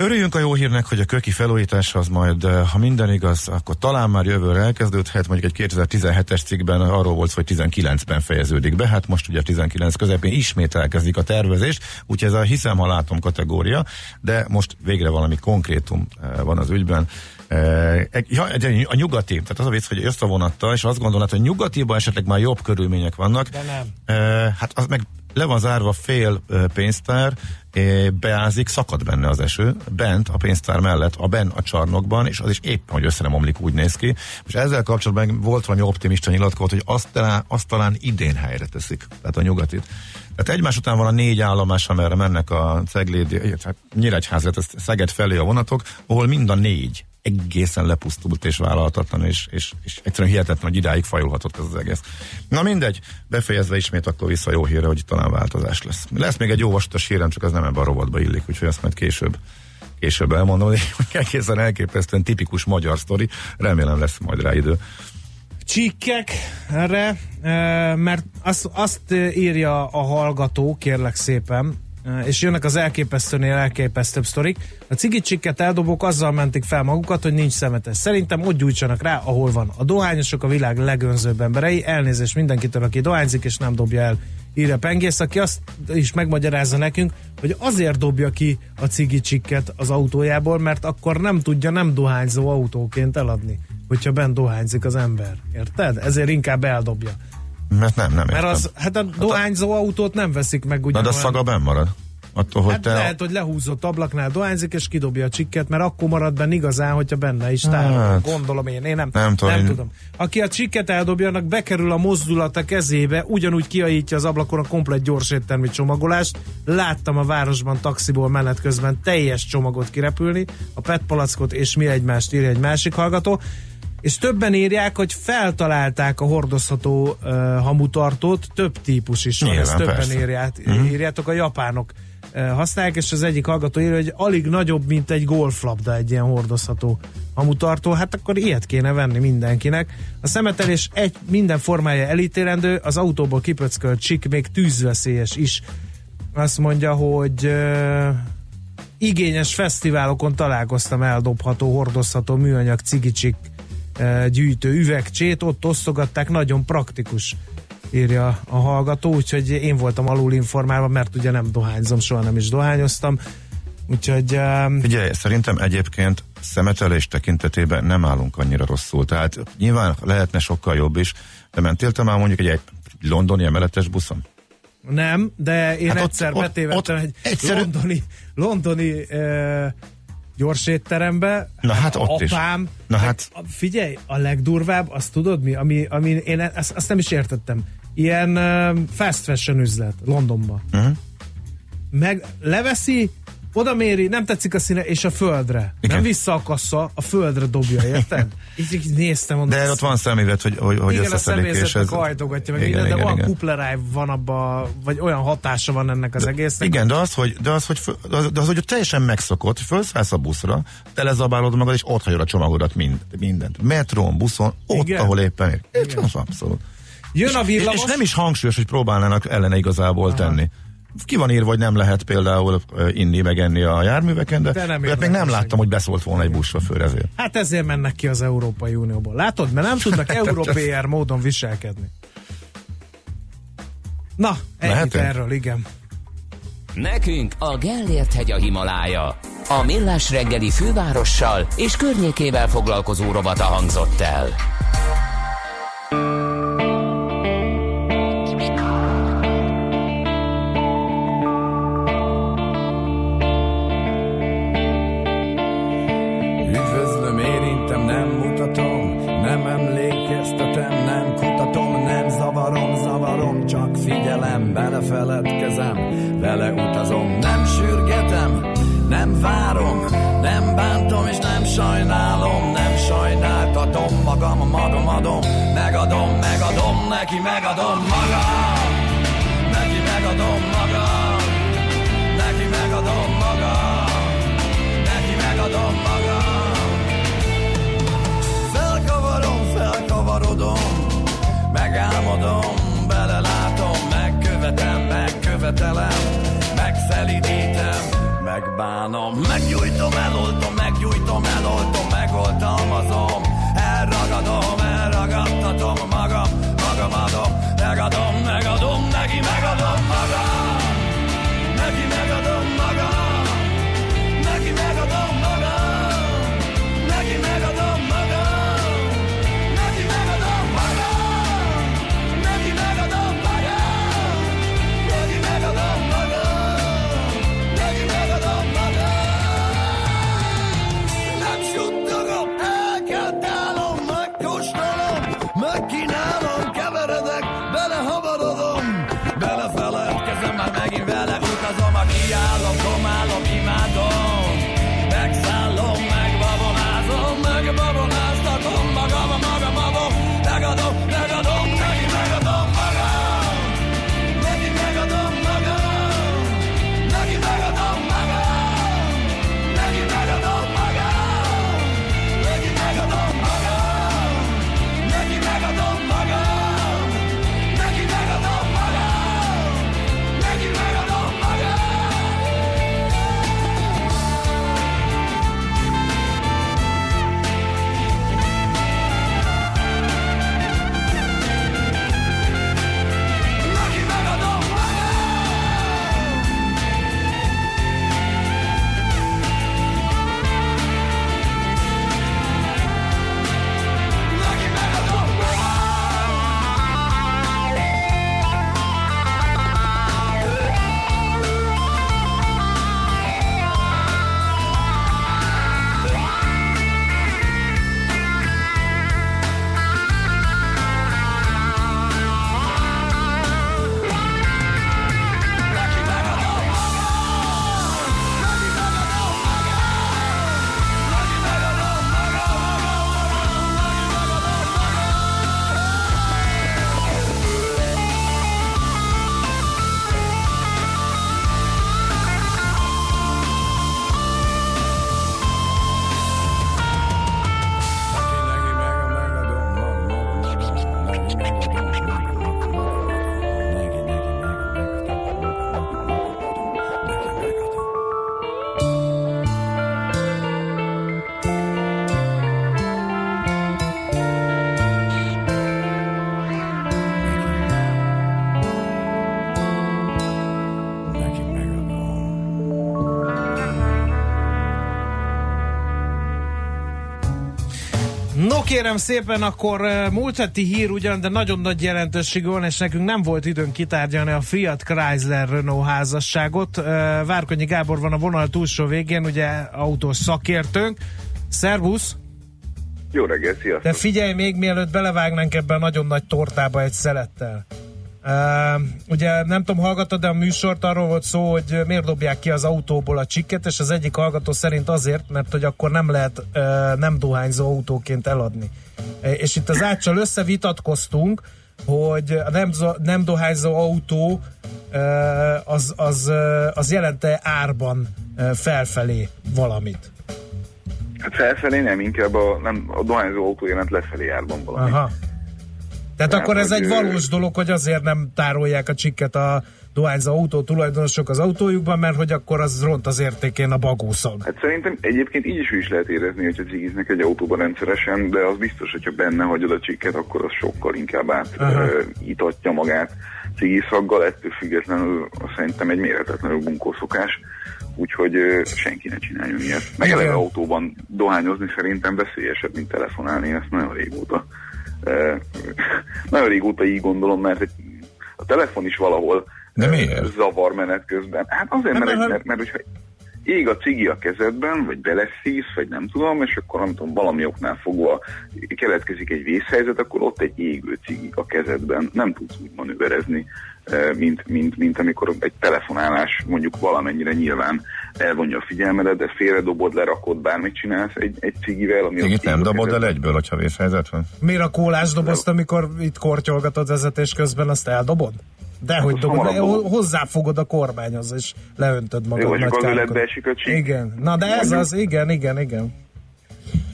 Örüljünk a jó hírnek, hogy a köki felújítás az majd, ha minden igaz, akkor talán már jövőre elkezdődhet, mondjuk egy 2017-es cikkben arról volt, hogy 19-ben fejeződik be, hát most ugye 19 közepén ismét elkezdik a tervezést, úgyhogy ez a hiszem, ha látom kategória, de most végre valami konkrétum van az ügyben. Eh, Ja, egy- a nyugati, tehát az a vicc, hogy jössz a vonattal, és azt gondolod, hogy nyugatiban esetleg már jobb körülmények vannak. De nem. Eh, Hát az meg le van zárva fél ö, pénztár, eh, beázik, szakad benne az eső, bent a pénztár mellett, a ben a csarnokban, és az is éppen, hogy össze nem omlik, úgy néz ki. És ezzel kapcsolatban volt valami optimista nyilatkozat, hogy azt talán, azt talán idén helyre teszik, tehát a nyugatit. Tehát egymás után van a négy állomás, amerre mennek a Ceglédi, hát Nyíregyházat, ez Szeged felé a vonatok, ahol mind a négy egészen lepusztult és vállalhatatlan, és, és, és egyszerűen hihetetlen, hogy idáig fajulhatott ez az egész. Na mindegy, befejezve ismét akkor vissza jó hírre, hogy talán változás lesz. Lesz még egy jó vasutas hírem, csak az nem ebben a rovatba illik, úgyhogy ezt majd később később elmondom, hogy egészen elképesztően tipikus magyar sztori, remélem lesz majd rá idő. Csíkkek erre, eh, mert azt, azt írja a hallgató, kérlek szépen, és jönnek az elképesztőnél elképesztőbb sztorik. A cigicsikket eldobók azzal mentik fel magukat, hogy nincs szemetes. Szerintem ott gyújtsanak rá, ahol van. A dohányosok a világ legönzőbb emberei, elnézést mindenkitől, aki dohányzik és nem dobja el. Írja Pengész, aki azt is megmagyarázza nekünk, hogy azért dobja ki a cigicsikket az autójából, mert akkor nem tudja nem dohányzó autóként eladni, hogyha bent dohányzik az ember. Érted? Ezért inkább eldobja. Mert nem, nem Mert értem. az, hát a dohányzó autót nem veszik meg Na, ugyan. de a szaga benn marad. Attól, hogy Hát te... lehet, hogy lehúzott ablaknál dohányzik, és kidobja a csikket, mert akkor marad benne igazán, hogyha benne is tárol. Hát, Gondolom én, én nem, nem tudom, nem én- tudom. Aki a csikket eldobja, annak bekerül a mozdulat a kezébe, ugyanúgy kiajítja az ablakon a komplet gyors éttermi csomagolást. Láttam a városban taxiból menet közben teljes csomagot kirepülni, a PET palackot és mi egymást írja egy másik hallgató. És többen írják, hogy feltalálták a hordozható uh, hamutartót, több típus is van, ezt többen persze. írját, írjátok, a japánok használják, és az egyik hallgató írja, hogy alig nagyobb, mint egy golflabda egy ilyen hordozható hamutartó, hát akkor ilyet kéne venni mindenkinek. A szemetelés egy minden formája elítélendő, az autóból kipöckölt csik még tűzveszélyes is. Azt mondja, hogy uh, igényes fesztiválokon találkoztam eldobható, hordozható műanyag cigicsik gyűjtő üvegcsét, ott osztogatták, nagyon praktikus írja a hallgató, úgyhogy én voltam alul informálva, mert ugye nem dohányzom, soha nem is dohányoztam. Úgyhogy um, Figyelj, szerintem egyébként szemetelés tekintetében nem állunk annyira rosszul. Tehát nyilván lehetne sokkal jobb is, de mentél te már mondjuk egy, egy londoni emeletes buszon? nem, de én Hát ott- egyszer ott- betévettem ott egy egyszerű- londoni, londoni uh, gyors étterembe. Na hát ott is. apám, Na meg hát- Figyelj, a legdurvább, azt tudod mi? Ami, ami én ezt, azt nem is értettem. Ilyen uh, fast fashion üzlet Londonban. Uh-huh. meg leveszi, oda méri, nem tetszik a színe, és a földre. Igen. Igen. Nem visszaakassa, a földre dobja, érted? így, így néztem, mondom. De ott van személyzet, hogy, hogy, hogy igen, a és személyzetnek ez... hajtogatja meg Igen, minden, de igen, van igen. kupleráj van abba, vagy olyan hatása van ennek az egésznek. Igen, de az, hogy, de az, hogy, de az, de az, hogy teljesen megszokott, felszállsz a buszra, telezabálod magad, és ott hagyod a csomagodat mind, mindent. Metrón, buszon, ott, Igen. ahol éppen ér. Itt van, abszolút. Jön a és, villamos, és nem is hangsúlyos, hogy próbálnának ellene igazából Aha. tenni. Ki van írva, hogy nem lehet például inni, meg enni a járműveken, de, De nem de még nem láttam, hogy beszólt volna egy buszsofőr ezért. hát ezért mennek ki az Európai Unióból. Látod, mert nem tudnak európér módon viselkedni. Na, ennyit Lehetünk? erről, igen. Nekünk a Gellért hegy a Himalája. A Millás reggeli fővárossal és környékével foglalkozó rovata hangzott el. Megadom magam, neki megadom magam, neki megadom magam, neki megadom magam. Felkavarom, felkavarodom, megálmodom, belelátom, megkövetem, megkövetelem, megszelidítem, megbánom, meggyújtom, eloltom, meggyújtom, eloltom, megoltalmazom, elragadom, elragadtatom magam, magam adom, megadom, megadom, neki megadom magam, kérem szépen, akkor eh, múlt heti hír ugyan, de nagyon nagy jelentőség van, és nekünk nem volt időnk kitárgyalni a Fiat Chrysler Renault házasságot. Eh, Várkonyi Gábor van a vonal túlsó végén, ugye autós szakértőnk. Szervusz! Jó reggel, sziasztok! De figyelj még, mielőtt belevágnánk ebbe a nagyon nagy tortába egy szelettel. Uh, ugye nem tudom, hallgatod, de a műsort arról volt szó, hogy miért dobják ki az autóból a csikket, és az egyik hallgató szerint azért, mert hogy akkor nem lehet uh, nem dohányzó autóként eladni. Uh, és itt az áccsal összevitatkoztunk, hogy a nem, nem dohányzó autó uh, az, az, az jelente árban felfelé valamit. Hát felfelé nem, inkább a, nem, a dohányzó autó jelent lefelé árban valami. Aha. Tehát Hát, akkor ez egy ő- valós dolog, hogy azért nem tárolják a csikket a dohányzó autó tulajdonosok az autójukban, mert hogy akkor az ront az értékén a bagószag. Hát szerintem egyébként így is, is lehet érezni, hogyha cigiznek egy autóban rendszeresen, de az biztos, hogyha benne hagyod a csikket, akkor az sokkal inkább Aha. átítatja magát cigiszaggal, ettől függetlenül szerintem egy méretetlenül bunkó szokás, úgyhogy ö, senki ne csináljon ilyet. Meg eleve autóban dohányozni szerintem veszélyesebb, mint telefonálni, ezt nagyon régóta. nagyon régóta így gondolom, mert a telefon is valahol De miért? zavar menet közben. Hát azért, Nem, mert, mert- mert, mert, mert hogyha ég a cigi a kezedben, vagy beleszísz, vagy nem tudom, és akkor nem tudom, valami oknál fogva keletkezik egy vészhelyzet, akkor ott egy égő cigi a kezedben, nem tudsz úgy manőverezni, eh, mint, mint, mint amikor egy telefonálás mondjuk valamennyire nyilván elvonja a figyelmedet, de félredobod, lerakod, bármit csinálsz egy, egy cigivel, ami Cigit nem dobod el kezedben. egyből, hogyha vészhelyzet van? Miért a kólás dobozt, amikor itt kortyolgatod vezetés közben, azt eldobod? Dehogy Azt dobod, hamarabb dobom. hozzáfogod a kormányhoz, és leöntöd magad Jó, akkor az öletbe esik a csík. Igen, na de ez Mondjuk. az, igen, igen, igen.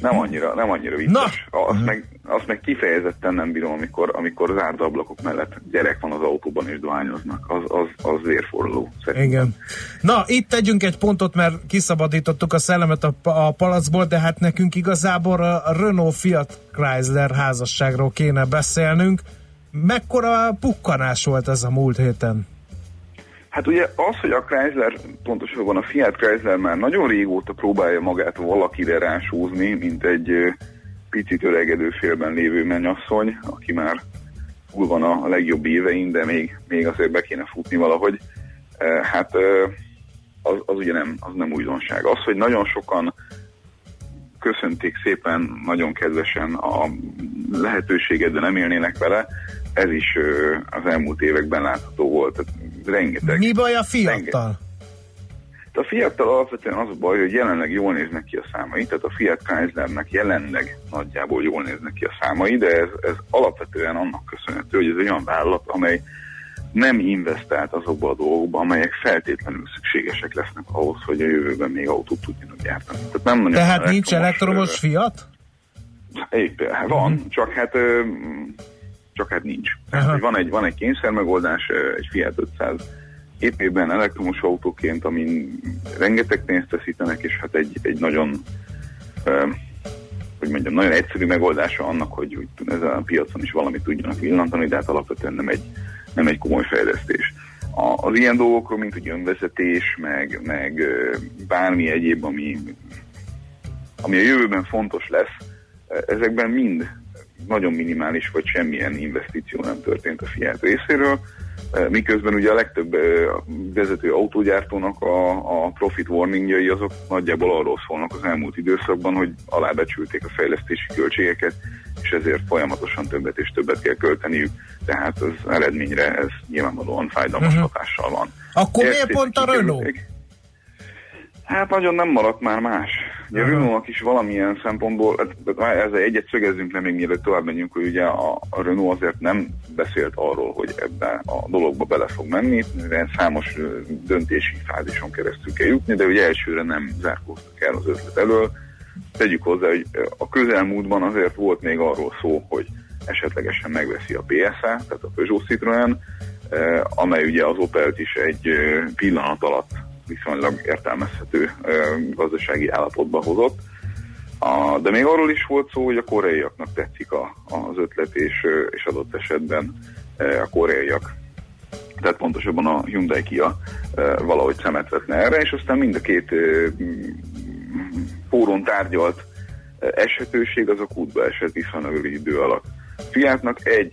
Nem annyira, nem annyira vicces. Azt, meg, azt meg kifejezetten nem bírom, amikor, amikor zárt ablakok mellett gyerek van az autóban és dohányoznak. Az, az, az vérforraló. Szerintem. Igen. Na, itt tegyünk egy pontot, mert kiszabadítottuk a szellemet a, a palacból, de hát nekünk igazából a Renault Fiat Chrysler házasságról kéne beszélnünk. Mekkora pukkanás volt ez a múlt héten? Hát ugye az, hogy a Chrysler, pontosabban a Fiat Chrysler már nagyon régóta próbálja magát valakire rásúzni, mint egy picit öregedő félben lévő mennyasszony, aki már túl van a, legjobb évein, de még, még azért be kéne futni valahogy. Hát az, az ugye nem, az nem újdonság. Az, hogy nagyon sokan köszönték szépen, nagyon kedvesen a lehetőséget, de nem élnének vele, ez is az elmúlt években látható volt. Tehát rengeteg. Mi baj a Fiattal? De a Fiattal alapvetően az a baj, hogy jelenleg jól néznek ki a számai, tehát a Fiat Chryslernek jelenleg nagyjából jól néznek ki a számai, de ez, ez alapvetően annak köszönhető, hogy ez egy olyan vállalat, amely nem investált azokba a dolgokba, amelyek feltétlenül szükségesek lesznek ahhoz, hogy a jövőben még autót tudjanak gyártani. Tehát, nem nagyon Tehát nincs elektromos Fiat? Épp, hát van, csak hát csak hát nincs. Tehát, hogy van egy, van egy kényszer megoldás, ö, egy Fiat 500 épében elektromos autóként, amin rengeteg pénzt teszítenek, és hát egy, egy nagyon hogy mondjam, nagyon egyszerű megoldása annak, hogy úgy ezen a piacon is valamit tudjanak villantani, de hát alapvetően nem egy, nem egy komoly fejlesztés. A, az ilyen dolgokról, mint hogy önvezetés, meg, meg bármi egyéb, ami, ami a jövőben fontos lesz, ezekben mind nagyon minimális vagy semmilyen investíció nem történt a Fiat részéről, miközben ugye a legtöbb ö, vezető autógyártónak a, a profit warningjai azok nagyjából arról szólnak az elmúlt időszakban, hogy alábecsülték a fejlesztési költségeket, és ezért folyamatosan többet és többet kell költeniük, tehát az eredményre ez nyilvánvalóan fájdalmas Uh-huh. hatással van. Akkor Ezt miért pont a kikerülték. Renault? Hát nagyon nem maradt már más. Ugye a Renault-nak is valamilyen szempontból, hát, hát ezzel egyet szögezzünk le még mielőtt tovább menjünk, hogy ugye a, Renault azért nem beszélt arról, hogy ebbe a dologba bele fog menni, mivel számos döntési fázison keresztül kell jutni, de ugye elsőre nem zárkóztak el az ötlet elől. Tegyük hozzá, hogy a közelmúltban azért volt még arról szó, hogy esetlegesen megveszi a PSA, tehát a Peugeot Citroën, amely ugye az Opelt is egy pillanat alatt viszonylag értelmezhető gazdasági állapotba hozott. De még arról is volt szó, hogy a koreaiaknak tetszik a, az ötlet, és, és adott esetben a koreaiak tehát pontosabban a Hyundai Kia valahogy szemet vetne erre, és aztán mind a két fóron tárgyalt eshetőség az a kútba esett viszonylag idő alatt. Fiatnak egy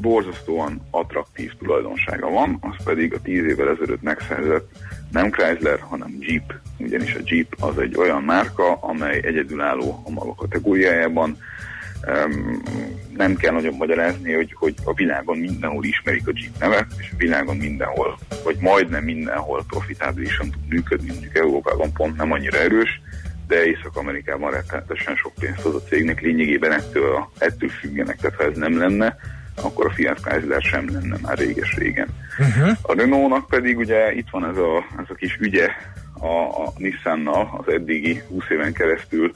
borzasztóan attraktív tulajdonsága van, az pedig a tíz évvel ezelőtt megszerzett nem Chrysler, hanem Jeep. Ugyanis a Jeep az egy olyan márka, amely egyedülálló a maga kategóriájában. Nem kell nagyon magyarázni, hogy, hogy a világon mindenhol ismerik a Jeep nevet, és a világon mindenhol, vagy majdnem mindenhol profitábilisan tud működni, mondjuk Európában pont nem annyira erős, de Észak-Amerikában rettenetesen sok pénzt hoz a cégnek, lényegében ettől, a- ettől függenek, tehát ha ez nem lenne, akkor a Fiat Chrysler sem lenne már réges-régen. Uh-huh. A Renault-nak pedig ugye itt van ez a, ez a kis ügye a, a Nissannal, az eddigi 20 éven keresztül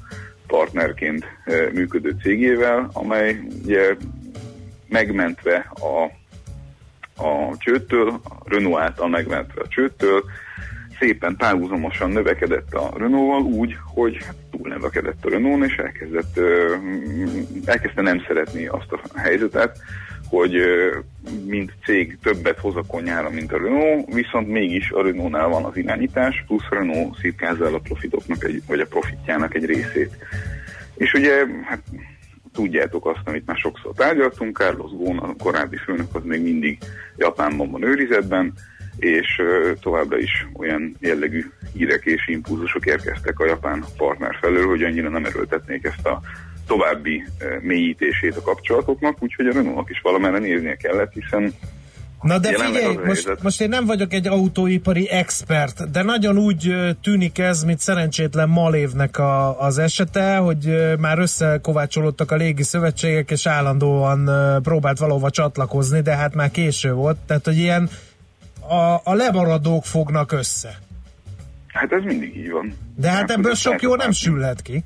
partnerként e, működő cégével, amely ugye megmentve a, a csőttől, a Renault által megmentve a csőttől, szépen párhuzamosan növekedett a Renault-val úgy, hogy hát túlnövekedett a Renault, és elkezdett, elkezdte nem szeretni azt a helyzetet, hogy mint cég többet hoz a konyhára, mint a Renault, viszont mégis a Renault-nál van az irányítás, plusz Renault szirkázza el a profitoknak, egy, vagy a profitjának egy részét. És ugye, hát tudjátok azt, amit már sokszor tárgyaltunk, Carlos Ghosn, a korábbi főnök, az még mindig Japánban van őrizetben, és továbbra is olyan jellegű hírek és impulzusok érkeztek a japán partner felől, hogy annyira nem erőltetnék ezt a további ö, mélyítését a kapcsolatoknak, úgyhogy a Renault-nak is valamerre néznie kellett, hiszen Na de figyelj, most, most én nem vagyok egy autóipari expert, de nagyon úgy ö, tűnik ez, mint szerencsétlen Malévnek a, az esete, hogy ö, már összekovácsolódtak a légi szövetségek, és állandóan próbált valahova csatlakozni, de hát már késő volt, tehát hogy ilyen a, a lemaradók fognak össze. hát ez mindig így van. De hát Nem ebből sok jó nem sülhet ki.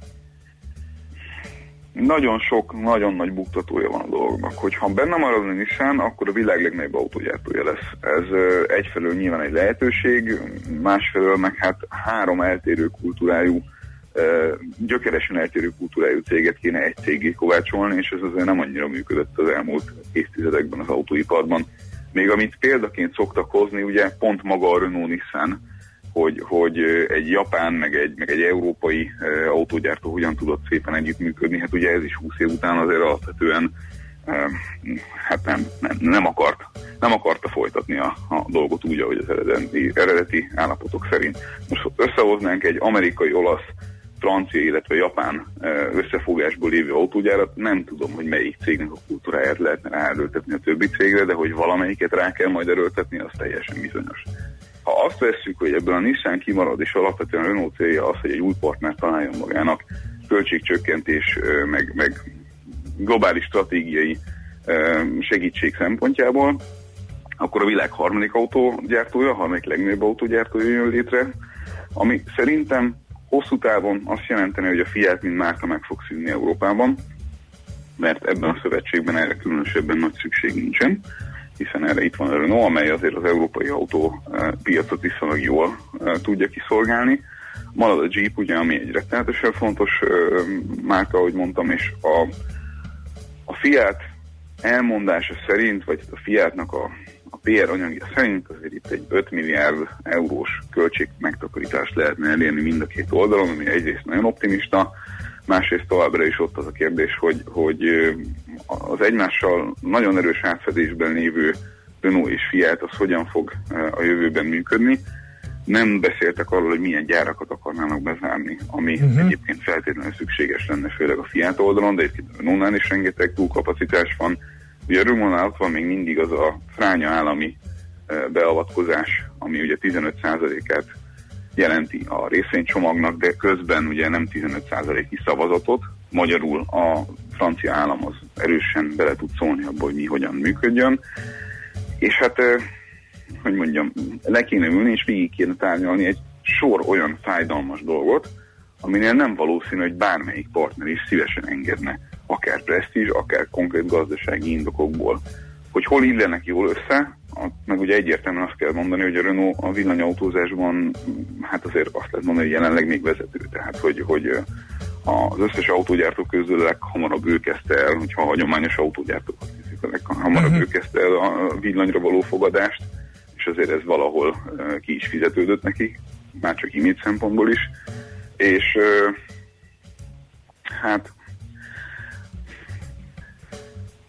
Nagyon sok, nagyon nagy buktatója van a dolognak. Hogyha benne marad a Nissan, akkor a világ legnagyobb autógyártója lesz. Ez egyfelől nyilván egy lehetőség, másfelől meg hát három eltérő kultúrájú, gyökeresen eltérő kultúrájú céget kéne egy cégé kovácsolni, és ez azért nem annyira működött az elmúlt évtizedekben az autóiparban. Még amit példaként szoktak hozni, ugye pont maga a Renault Nissan, hogy, hogy egy japán, meg egy, meg egy európai autógyártó hogyan tudott szépen együttműködni. Hát ugye ez is 20 év után azért alapvetően hát nem, nem, nem, akart, nem akarta folytatni a, a dolgot úgy, ahogy az eredeti, eredeti állapotok szerint. Most összehoznánk egy amerikai, olasz, francia, illetve japán összefogásból lévő autógyárat, nem tudom, hogy melyik cégnek a kultúráját lehetne ráerőltetni a többi cégre, de hogy valamelyiket rá kell majd erőltetni, az teljesen bizonyos. Ha azt vesszük, hogy ebből a Nissan kimarad, és alapvetően a Renault célja az, hogy egy új partner találjon magának, költségcsökkentés, meg, meg globális stratégiai segítség szempontjából, akkor a világ harmadik autógyártója, a harmadik legnagyobb autógyártója jön létre, ami szerintem hosszú távon azt jelenteni, hogy a Fiat mint márka meg fog szűnni Európában, mert ebben a szövetségben erre különösebben nagy szükség nincsen, hiszen erre itt van a Renault, amely azért az európai autó eh, piacot viszonylag jól eh, tudja kiszolgálni. Marad a Jeep, ugye, ami egy rettenetesen fontos eh, márka, ahogy mondtam, és a, a Fiat elmondása szerint, vagy a Fiatnak a, a PR anyagja szerint azért itt egy 5 milliárd eurós költség megtakarítást lehetne elérni mind a két oldalon, ami egyrészt nagyon optimista, másrészt továbbra is ott az a kérdés, hogy, hogy az egymással nagyon erős átfedésben lévő Renault és Fiat az hogyan fog a jövőben működni. Nem beszéltek arról, hogy milyen gyárakat akarnának bezárni, ami uh-huh. egyébként feltétlenül szükséges lenne, főleg a Fiat oldalon, de egyébként a Renault-nál is rengeteg túlkapacitás van. Ugye a Renault-nál ott van még mindig az a fránya állami beavatkozás, ami ugye 15%-át jelenti a részvénycsomagnak, de közben ugye nem 15%-nyi szavazatot, magyarul a francia állam az erősen bele tud szólni abba, hogy mi hogyan működjön, és hát, hogy mondjam, le kéne ülni és végig kéne tárgyalni egy sor olyan fájdalmas dolgot, aminél nem valószínű, hogy bármelyik partner is szívesen engedne, akár presztízs, akár konkrét gazdasági indokokból. Hogy hol illenek jól össze, meg ugye egyértelműen azt kell mondani, hogy a Renault a villanyautózásban, hát azért azt lehet mondani, hogy jelenleg még vezető. Tehát, hogy, hogy az összes autógyártó közül leghamarabb ő kezdte el, hogyha a hagyományos autógyártókat nézzük, a leghamarabb Mhm. ő kezdte el a villanyra való fogadást, és azért ez valahol ki is fizetődött neki, már csak imét szempontból is. És hát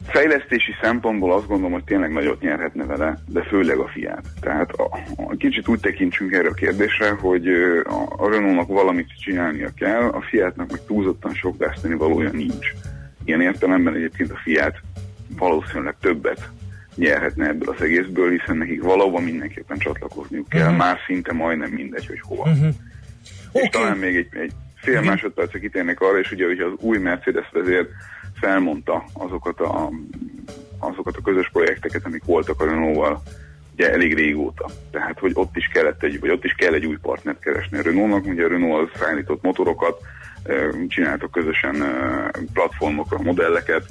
fejlesztési szempontból azt gondolom, hogy tényleg nagyot nyerhetne vele, de főleg a fiát. Tehát a, a, kicsit úgy tekintsünk erre a kérdésre, hogy a, a Renault-nak valamit csinálnia kell, a Fiatnak meg túlzottan sok veszteni valója nincs. Ilyen értelemben egyébként a Fiat valószínűleg többet nyerhetne ebből az egészből, hiszen nekik valahova mindenképpen csatlakozniuk kell, Mhm. már szinte majdnem mindegy, hogy hova. Uh-huh. És talán még egy, egy fél másodpercre kitérnék arra, és ugye, hogy az új Mercedes vezér felmondta azokat a, azokat a közös projekteket, amik voltak a Renault-val ugye elég régóta. Tehát, hogy ott is kellett egy, vagy ott is kell egy új partnert keresni a Renault-nak, ugye a Renault az szállított motorokat, csináltak közösen platformokra modelleket,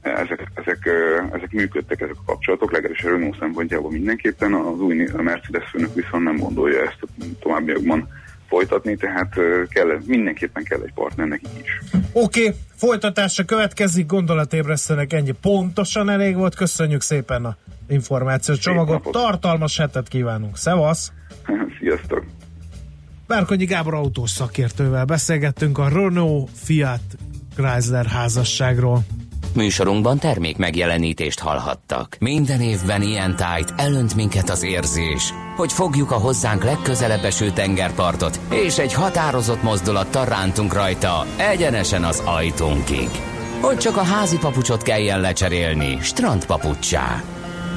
ezek, ezek, ezek működtek, ezek a kapcsolatok, legalábbis a Renault szempontjából mindenképpen, az új a Mercedes főnök viszont nem gondolja ezt a továbbiakban folytatni, tehát kell, mindenképpen kell egy partner nekik is. Oké, okay, folytatásra következik, gondolatébresztőnek ennyi pontosan elég volt, köszönjük szépen a információs csomagot, tartalmas hetet kívánunk, szevasz! Sziasztok! Bárkonyi Gábor autós szakértővel beszélgettünk a Renault Fiat Chrysler házasságról. Műsorunkban termék megjelenítést hallhattak. Minden évben ilyen tájt elönt minket az érzés, hogy fogjuk a hozzánk legközelebb eső tengerpartot, és egy határozott mozdulattal rántunk rajta egyenesen az ajtónkig. Hogy csak a házi papucsot kelljen lecserélni, strandpapucsá.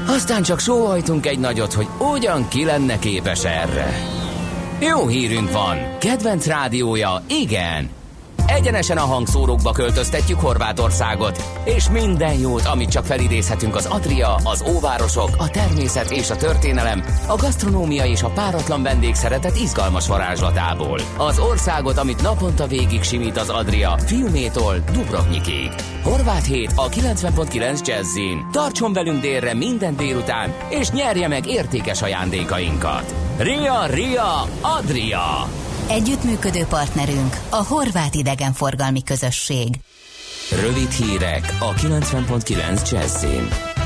Aztán csak sóhajtunk egy nagyot, hogy ugyan ki lenne képes erre. Jó hírünk van, kedvenc rádiója, igen, Egyenesen a hangszórókba költöztetjük Horvátországot, és minden jót, amit csak felidézhetünk az Adria, az óvárosok, a természet és a történelem, a gasztronómia és a páratlan vendégszeretet izgalmas varázslatából. Az országot, amit naponta végig simít az Adria, Fiumétól Dubrovnikig. Horvát hét a 90.9 Jazzin. Tartson velünk délre minden délután, és nyerje meg értékes ajándékainkat. Ria, Ria, Adria! Együttműködő partnerünk a Horvát Idegenforgalmi Közösség. Rövid hírek a 90.9 Jazzin.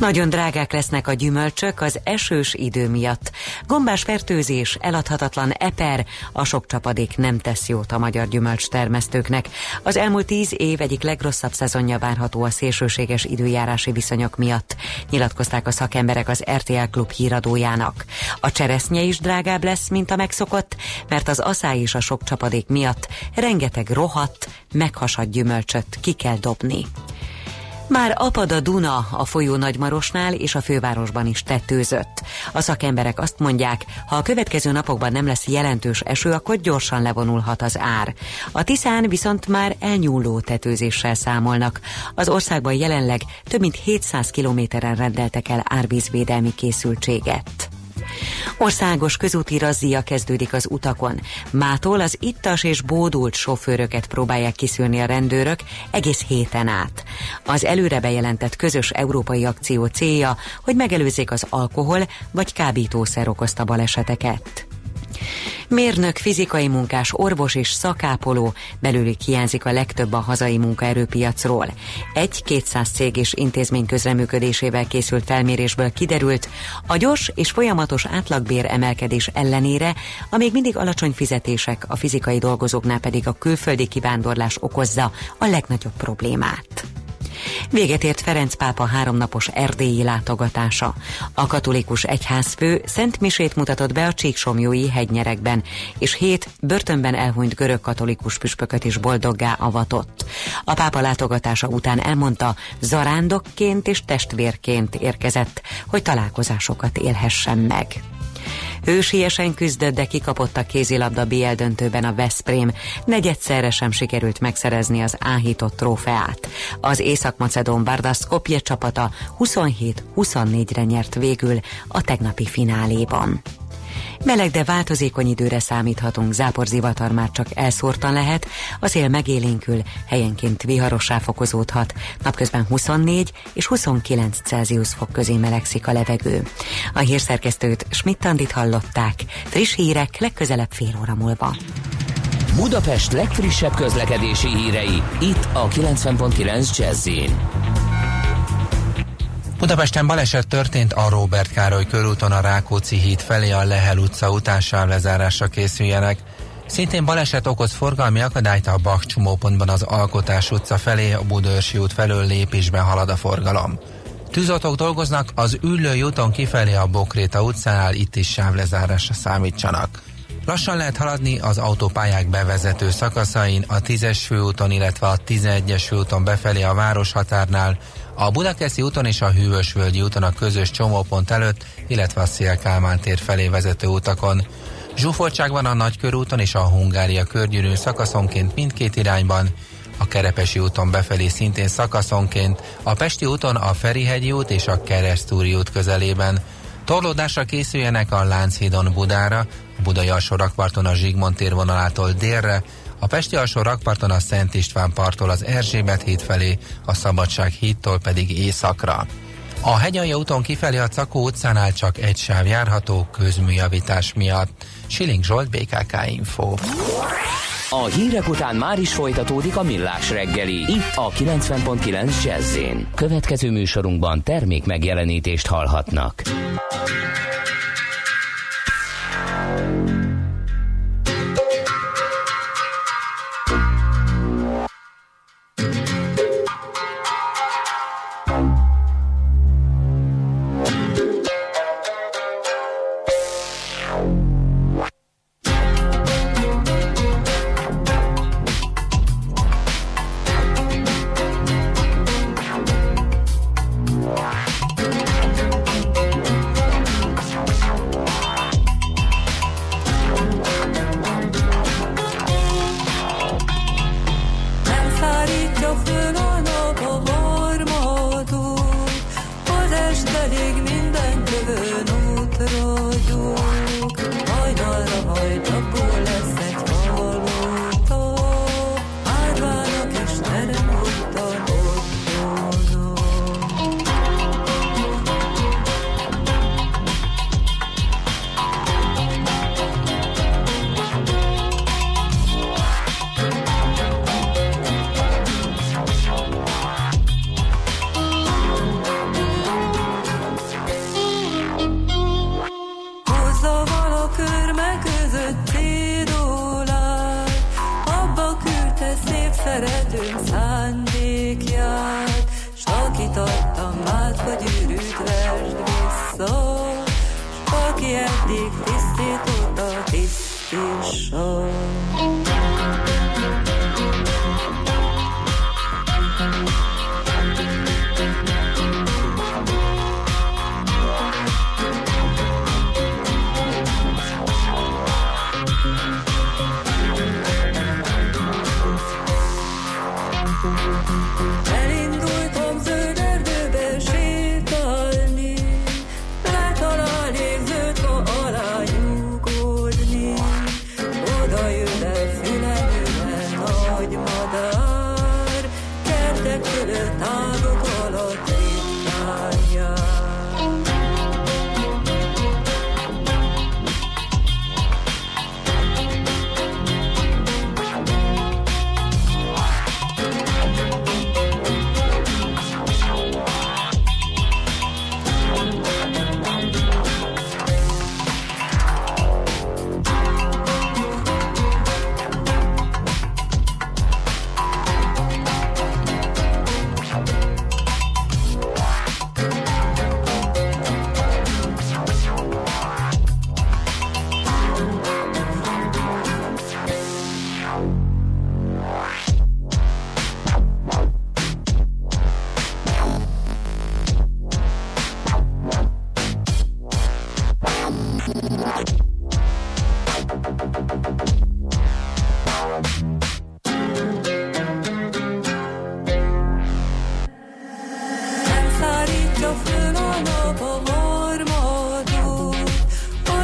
Nagyon drágák lesznek a gyümölcsök az esős idő miatt. Gombás fertőzés, eladhatatlan eper, a sok csapadék nem tesz jót a magyar gyümölcs termesztőknek. Az elmúlt tíz év egyik legrosszabb szezonja várható a szélsőséges időjárási viszonyok miatt, nyilatkozták a szakemberek az RTL Klub híradójának. A cseresznye is drágább lesz, mint a megszokott, mert az aszály és a sok csapadék miatt rengeteg rohadt, meghasadt gyümölcsöt ki kell dobni. Már apad a Duna a folyó Nagymarosnál és a fővárosban is tetőzött. A szakemberek azt mondják, ha a következő napokban nem lesz jelentős eső, akkor gyorsan levonulhat az ár. A Tiszán viszont már elnyúló tetőzéssel számolnak. Az országban jelenleg több mint 700 kilométeren rendeltek el árvízvédelmi készültséget. Országos közúti razzia kezdődik az utakon. Mától az ittas és bódult sofőröket próbálják kiszűrni a rendőrök egész héten át. Az előre bejelentett közös európai akció célja, hogy megelőzzék az alkohol vagy kábítószer okozta baleseteket. Mérnök, fizikai munkás, orvos és szakápoló belőlük hiányzik a legtöbb a hazai munkaerőpiacról. Egy 200 cég és intézmény közreműködésével készült felmérésből kiderült, a gyors és folyamatos átlagbér emelkedés ellenére a még mindig alacsony fizetések, a fizikai dolgozóknál pedig a külföldi kivándorlás okozza a legnagyobb problémát. Véget ért Ferenc pápa háromnapos erdélyi látogatása. A katolikus egyházfő Szent Misét mutatott be a Csíksomjói hegynyerekben, és hét börtönben elhunyt görög katolikus püspököt is boldoggá avatott. A pápa látogatása után elmondta, zarándokként és testvérként érkezett, hogy találkozásokat élhessen meg. Hősiesen küzdött, de kikapott a kézilabda BL döntőben a Veszprém. Negyedszerre sem sikerült megszerezni az áhított trófeát. Az Észak-Macedón Barda Skopje csapata 27-24-re nyert végül a tegnapi fináléban. Meleg, de változékony időre számíthatunk, záporzivatar már csak elszórtan lehet, a szél megélénkül, helyenként viharossá fokozódhat, napközben 24 és 29 Celsius fok közé melegszik a levegő. A hírszerkesztőt Schmidt-Tandit hallották, friss hírek legközelebb fél óra múlva. Budapest legfrissebb közlekedési hírei, itt a 90.9 jazz Budapesten baleset történt a Robert Károly körúton a Rákóczi híd felé a Lehel utca után sávlezárásra készüljenek. Szintén baleset okoz forgalmi akadályt a Bach csomópontban az Alkotás utca felé, a Budörsi út felől lépésben halad a forgalom. Tűzoltók dolgoznak az Üllői úton kifelé a Bokréta utcánál, itt is sávlezárásra számítsanak. Lassan lehet haladni az autópályák bevezető szakaszain, a 10-es főúton, illetve a 11-es főúton befelé a városhatárnál, a Budakeszi úton és a Hűvösvölgyi úton a közös csomópont előtt, illetve a Szélkálmán tér felé vezető utakon. Zsúfoltság van a Nagykörúton és a Hungária körgyűrűn szakaszonként mindkét irányban, a Kerepesi úton befelé szintén szakaszonként, a Pesti úton a Ferihegyi út és a Keresztúri út közelében. Torlódásra készüljenek a Lánchídon Budára, a Budai alsó a Zsigmond térvonalától délre, a Pesti alsó rakparton a Szent István parttól az Erzsébet híd felé, a Szabadság hídtól pedig északra. A hegyalja úton kifelé a Cakó utcánál csak egy sáv járható közműjavítás miatt. Siling Zsolt, BKK Info. A hírek után már is folytatódik a millás reggeli. Itt a 90.9 jazz Következő műsorunkban termék megjelenítést hallhatnak.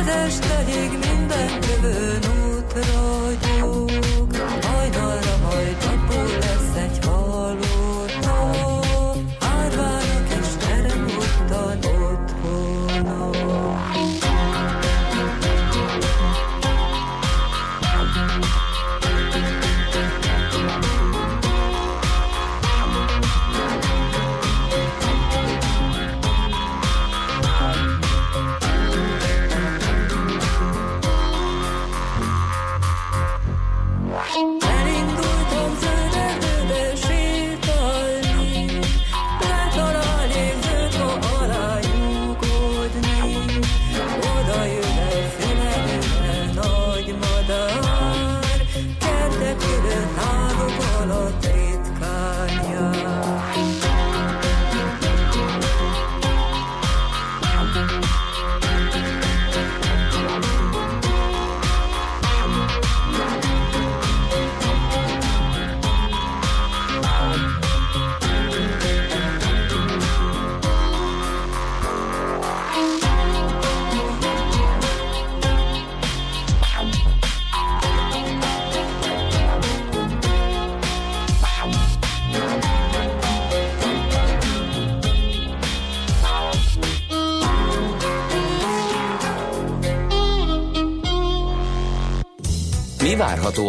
Az estedig minden jövőn útra gyúg.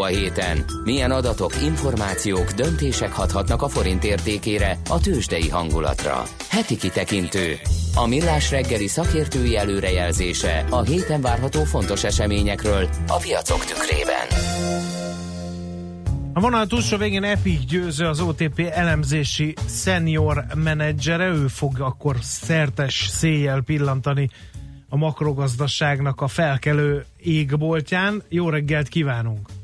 Héten? Milyen adatok, információk, döntések hathatnak a forint értékére, a tőzsdei hangulatra? Heti kitekintő. A millás reggeli szakértői előrejelzése a héten várható fontos eseményekről a piacok tükrében. A vonal túlsó végén Epik Győző, az OTP elemzési senior menedzsere, ő fog akkor szertes széjjel pillantani a makrogazdaságnak a felkelő égboltján. Jó reggelt kívánunk!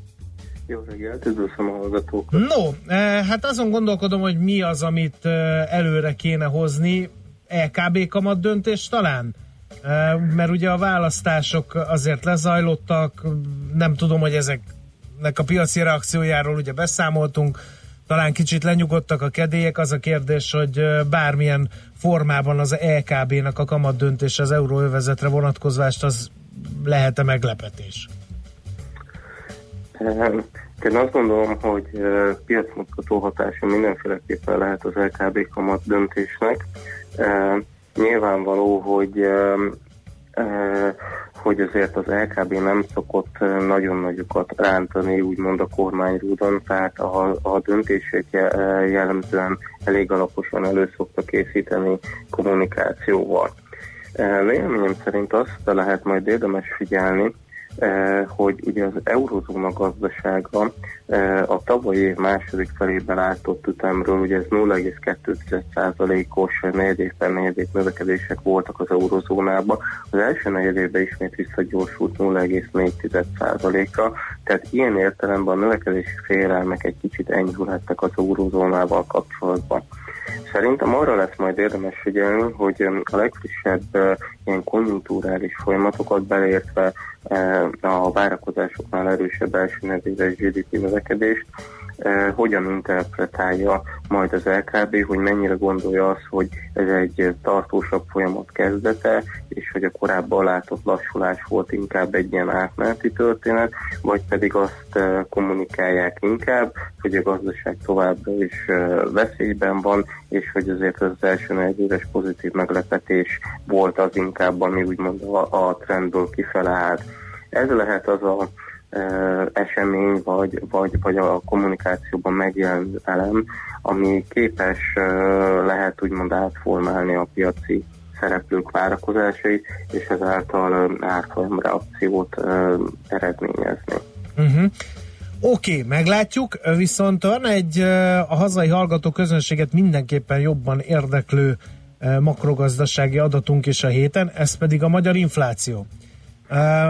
Jó reggelt, üdvözlöm a hallgatókat. No, eh, hát azon gondolkodom, hogy mi az, amit eh, előre kéne hozni. LKB kamat döntés talán? Eh, Mert ugye a választások azért lezajlottak, nem tudom, hogy ezeknek a piaci reakciójáról ugye beszámoltunk, talán kicsit lenyugodtak a kedélyek, az a kérdés, hogy bármilyen formában az LKB-nak a kamat döntés az euróövezetre vonatkozvást, az lehet-e meglepetés? Én azt gondolom, hogy piacmutató hatása mindenféleképpen lehet az LKB kamat döntésnek. Nyilvánvaló, hogy hogy azért az LKB nem szokott nagyon nagyokat rántani, úgymond a kormányrúdon, tehát a, a eh, jellemzően elég alaposan elő szokta készíteni kommunikációval. Véleményem szerint azt lehet majd érdemes figyelni, hogy ugye az eurozóna gazdasága eh, a tavalyi év második felében látott ütemről, ugye ez 0,2%-os negyedévben negyedév növekedések voltak az eurozónában, az első negyedévben ismét visszagyorsult 0,4%-ra, tehát ilyen értelemben a növekedési félelmek egy kicsit enyhülhettek az eurozónával kapcsolatban. Szerintem arra lesz majd érdemes figyelni, hogy a legfrissebb ilyen konjunktúrális folyamatokat beleértve a várakozásoknál erősebb első negyedéves GDP növekedést, hogyan interpretálja majd az LKB, hogy mennyire gondolja azt, hogy ez egy tartósabb folyamat kezdete, és hogy a korábban látott lassulás volt inkább egy ilyen átmeneti történet, vagy pedig azt eh, kommunikálják inkább, hogy a gazdaság továbbra is eh, veszélyben van, és hogy azért az első negyedéves pozitív meglepetés volt az inkább, ami úgymond a, a trendből kifele állt. Ez lehet az a esemény, vagy, vagy, vagy a kommunikációban megjelenő elem, ami képes eh, lehet úgymond átformálni a piaci szereplők várakozásait, és ezáltal árfolyam reakciót eredményezni. Uh-huh. Oké, okay, meglátjuk, viszont van egy a hazai hallgató közönséget mindenképpen jobban érdeklő makrogazdasági adatunk is a héten, ez pedig a magyar infláció.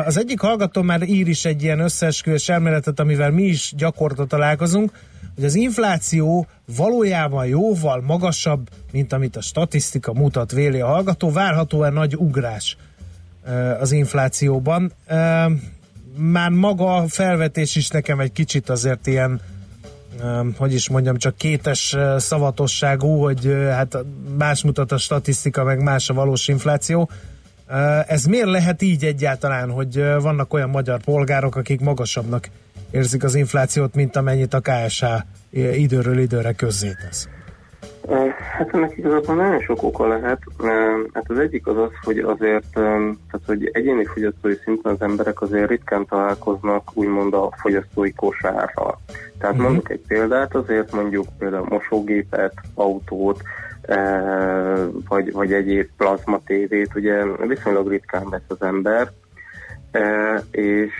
Az egyik hallgató már ír is egy ilyen összeesküvés elméletet, amivel mi is gyakorta találkozunk, hogy az infláció valójában jóval magasabb, mint amit a statisztika mutat, véli a hallgató, várhatóan nagy ugrás az inflációban. Már maga a felvetés is nekem egy kicsit azért ilyen hogy is mondjam, csak kétes szavatosságú, hogy hát más mutat a statisztika, meg más a valós infláció. Ez miért lehet így egyáltalán, hogy vannak olyan magyar polgárok, akik magasabbnak érzik az inflációt, mint amennyit a KSH időről időre közzétesz? Hát ennek igazából nagyon sok oka lehet. Eh, Hát az egyik az az, hogy azért, eh, tehát hogy egyéni fogyasztói szinten az emberek azért ritkán találkoznak úgymond a fogyasztói kosárral. Tehát Mhm. mondok egy példát, azért mondjuk például mosógépet, autót, vagy, vagy egyéb plazma tévét, ugye viszonylag ritkán vesz az ember, és,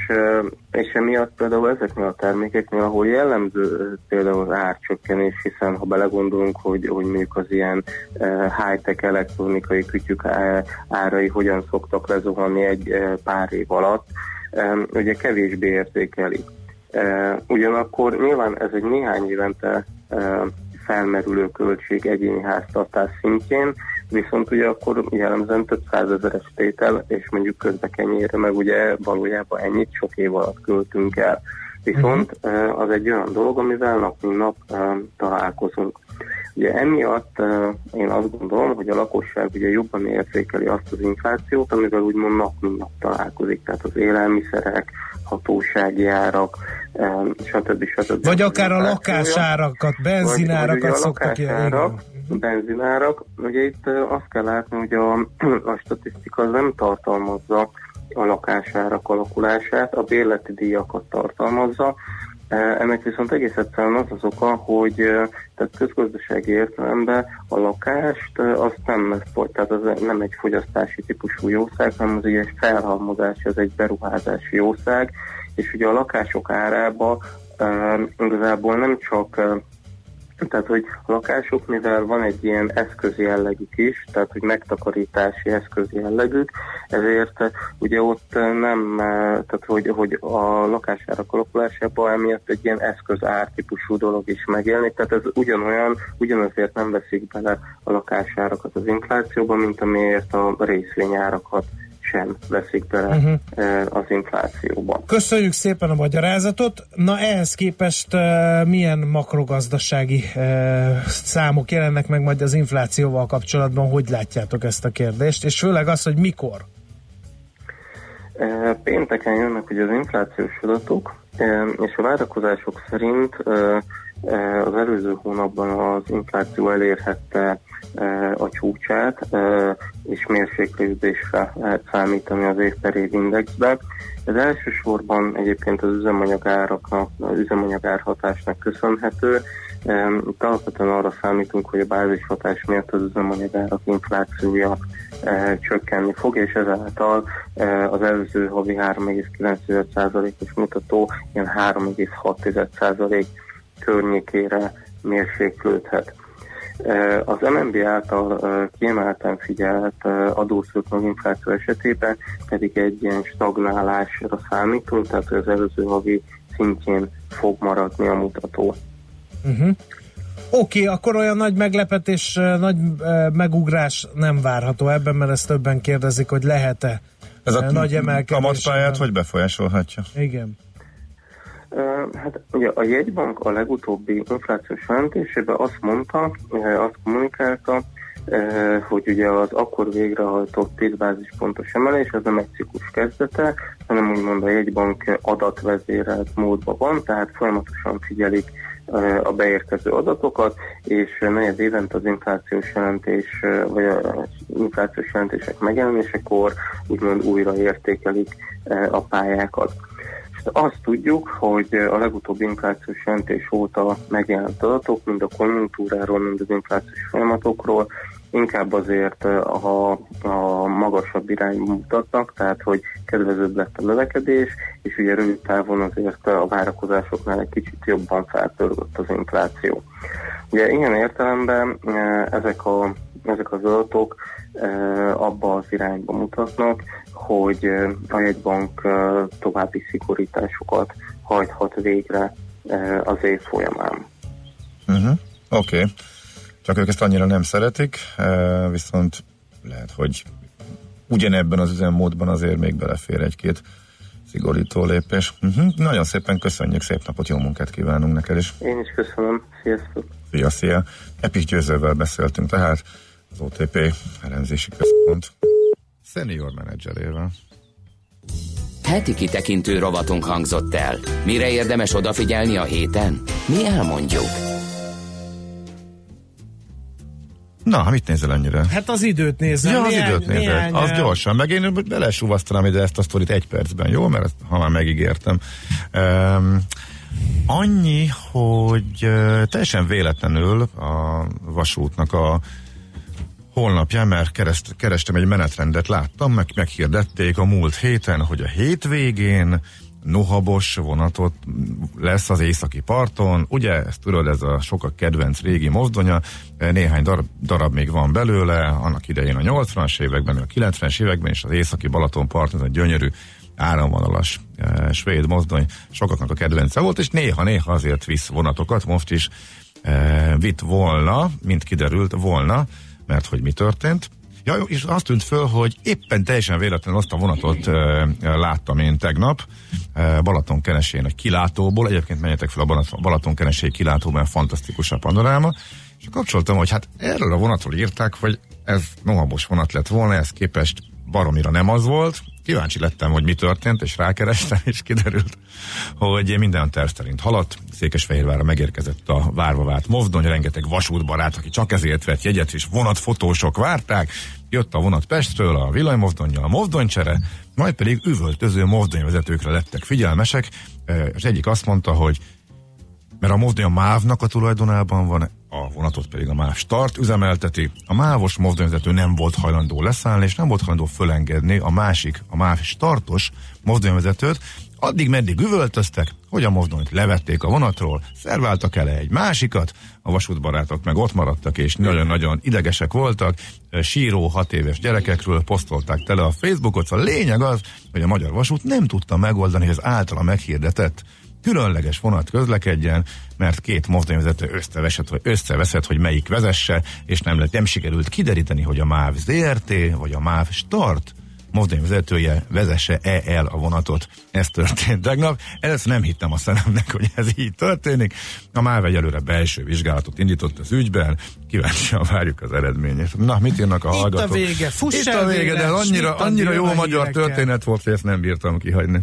és emiatt például ezeknél a termékeknél, ahol jellemző például az árcsökkenés, hiszen ha belegondolunk, hogy, hogy mondjuk az ilyen high-tech elektronikai kütyük árai hogyan szoktak lezuhanni egy pár év alatt, ugye kevésbé értékeli. E, ugyanakkor nyilván ez egy néhány évente felmerülő költség egyéni háztartás szintjén, viszont ugye akkor jellemzően több százezeres tétel, és mondjuk közbekenyére meg ugye valójában ennyit sok év alatt költünk el. Viszont eh, az egy olyan dolog, amivel nap mint nap találkozunk. Ugye emiatt én azt gondolom, hogy a lakosság ugye jobban értékeli azt az inflációt, amivel úgymond nap mint nap találkozik, tehát az élelmiszerek, hatósági árak, stb. stb. Vagy akár a lakásárakat, benzinárakat Vagy- vagy szoktak lakásárak, benzinárak. Ugye itt azt kell látni, hogy a, a statisztika nem tartalmazza a lakásárak alakulását, a bérleti díjakat tartalmazza. E, Ennek viszont egész egyszerűen az az oka, hogy ö, tehát közgazdasági értelemben a lakást ö, azt nem, tehát az nem egy fogyasztási típusú jószág, hanem az egy felhalmozás, ez egy beruházási jószág, és ugye a lakások árába e, igazából nem csak e, tehát, hogy a lakások, mivel van egy ilyen eszköz jellegük is, tehát, hogy megtakarítási eszköz jellegük, ezért eh, ugye ott eh, nem, eh, tehát, hogy, hogy a lakásárak alakulásában emiatt egy ilyen eszköz ártípusú dolog is megjelenik, tehát ez ugyanolyan, ugyanazért nem veszik bele a lakásárakat az inflációba, mint amiért a részvényárakat sem veszik bele uh-huh. az inflációba. Köszönjük szépen a magyarázatot. Na ehhez képest uh, milyen makrogazdasági uh, számok jelennek meg majd az inflációval kapcsolatban? Hogy látjátok ezt a kérdést? És főleg az, hogy mikor? Pénteken jönnek ugye az inflációs adatok, és a várakozások szerint az előző hónapban az infláció elérhette a csúcsát, és mérséklődésre lehet számítani az év per év indexben. Ez elsősorban egyébként az üzemanyagáraknak, az üzemanyagár hatásnak köszönhető. Itt alapvetően arra számítunk, hogy a bázis hatás miatt az üzemanyagárak inflációja csökkenni fog, és ezáltal az előző havi 3,9%-os mutató ilyen 3,6% környékére mérséklődhet. Az MNB által kiemelten figyelt adószöknök infláció esetében pedig egy ilyen stagnálásra számítunk, tehát az előző havi szintjén fog maradni a mutató. Uh-huh. Oké, okay, akkor olyan nagy meglepetés, nagy megugrás nem várható ebben, mert ezt többen kérdezik, hogy lehet-e Ez a nagy emelkedés. kamatpályát hogy befolyásolhatja? Igen. Hát ugye a jegybank a legutóbbi inflációs jelentésében azt mondta, azt kommunikálta, hogy ugye az akkor végrehajtott 10 bázispontos emelés az nem egy ciklus kezdete, hanem úgymond a jegybank adatvezérelt módban van, tehát folyamatosan figyelik a beérkező adatokat, és negyed évente az inflációs jelentés, vagy az inflációs jelentések megjelenésekor úgymond újra értékelik a pályákat. És azt tudjuk, hogy a legutóbbi inflációs jelentés óta megjelent adatok, mind a konjunktúráról, mind az inflációs folyamatokról, inkább azért a, a magasabb irányba mutatnak, tehát hogy kedvezőbb lett a növekedés, és ugye rövid távon azért a várakozásoknál egy kicsit jobban felpörgött az infláció. Ugye ilyen értelemben eh, ezek, a, ezek az adatok eh, abba az irányba mutatnak, hogy a jegybank további szigorításokat hajthat végre az év folyamán. Uh-huh. Oké. Okay. Csak ők ezt annyira nem szeretik, viszont lehet, hogy ugyanebben az üzemmódban azért még belefér egy-két szigorító lépés. Uh-huh. Nagyon szépen köszönjük, szép napot, jó munkát kívánunk neked is. Én is köszönöm, sziasztok! Szia, szia! Epik Győzővel beszéltünk tehát, az OTP elemzési központ senior menedzserével. Heti kitekintő rovatunk hangzott el. Mire érdemes odafigyelni a héten? Mi elmondjuk. Na, mit nézel ennyire? Hát az időt nézem. Ja, az néhány- időt nézed. néhány, Az gyorsan. Meg én belesúvasztanám ide ezt a sztorit egy percben, jó? Mert ezt, ha már megígértem. Um, annyi, hogy uh, teljesen véletlenül a vasútnak a holnapján, mert kereszt, kerestem egy menetrendet, láttam, meg meghirdették a múlt héten, hogy a hétvégén nohabos vonatot lesz az északi parton. Ugye, ezt tudod, ez a sokak kedvenc régi mozdonya, néhány darab, darab még van belőle, annak idején a 80-as években, a 90-es években, és az északi Balaton part, ez a gyönyörű áramvonalas e, svéd mozdony sokaknak a kedvence volt, és néha-néha azért visz vonatokat, most is e, vitt volna, mint kiderült, volna, mert hogy mi történt. Ja, és azt tűnt föl, hogy éppen teljesen véletlenül azt a vonatot e, láttam én tegnap e, Balaton kenesén egy kilátóból, egyébként menjetek fel a Balaton, kenesé kilátóban, fantasztikus a panoráma, és kapcsoltam, hogy hát erről a vonatról írták, hogy ez nohabos vonat lett volna, ez képest baromira nem az volt. Kíváncsi lettem, hogy mi történt, és rákerestem, és kiderült, hogy minden terv szerint haladt. Székesfehérvárra megérkezett a várva várt mozdony, rengeteg vasútbarát, aki csak ezért vett jegyet, és vonatfotósok várták. Jött a vonat Pestről, a villanymozdonnyal a mozdonycsere, majd pedig üvöltöző mozdonyvezetőkre lettek figyelmesek. Az egyik azt mondta, hogy mert a mozdony a MÁV-nak a tulajdonában van, a vonatot pedig a MÁV Start üzemelteti. A MÁV-os mozdonyvezető nem volt hajlandó leszállni, és nem volt hajlandó fölengedni a másik, a MÁV Startos mozdonyvezetőt, addig meddig üvöltöztek, hogy a mozdonyt levették a vonatról, szerváltak el egy másikat, a vasútbarátok meg ott maradtak, és nagyon-nagyon idegesek voltak, síró hat éves gyerekekről posztolták tele a Facebookot, szóval a lényeg az, hogy a Magyar Vasút nem tudta megoldani, hogy az általa meghirdetett különleges vonat közlekedjen, mert két mozdonyvezető összevesett, hogy összeveszett, hogy melyik vezesse, és nem, lett, nem sikerült kideríteni, hogy a MÁV ZRT, vagy a MÁV Start mozdonyvezetője vezesse-e el a vonatot. Ez történt tegnap. Ezt nem hittem a szememnek, hogy ez így történik. A MÁV egyelőre belső vizsgálatot indított az ügyben, kíváncsian várjuk az eredményét. Na, mit írnak a Itt a hallgatók? vége, fuss Itt a vége, de annyira, annyira jó a magyar történet volt, hogy ezt nem bírtam kihagyni.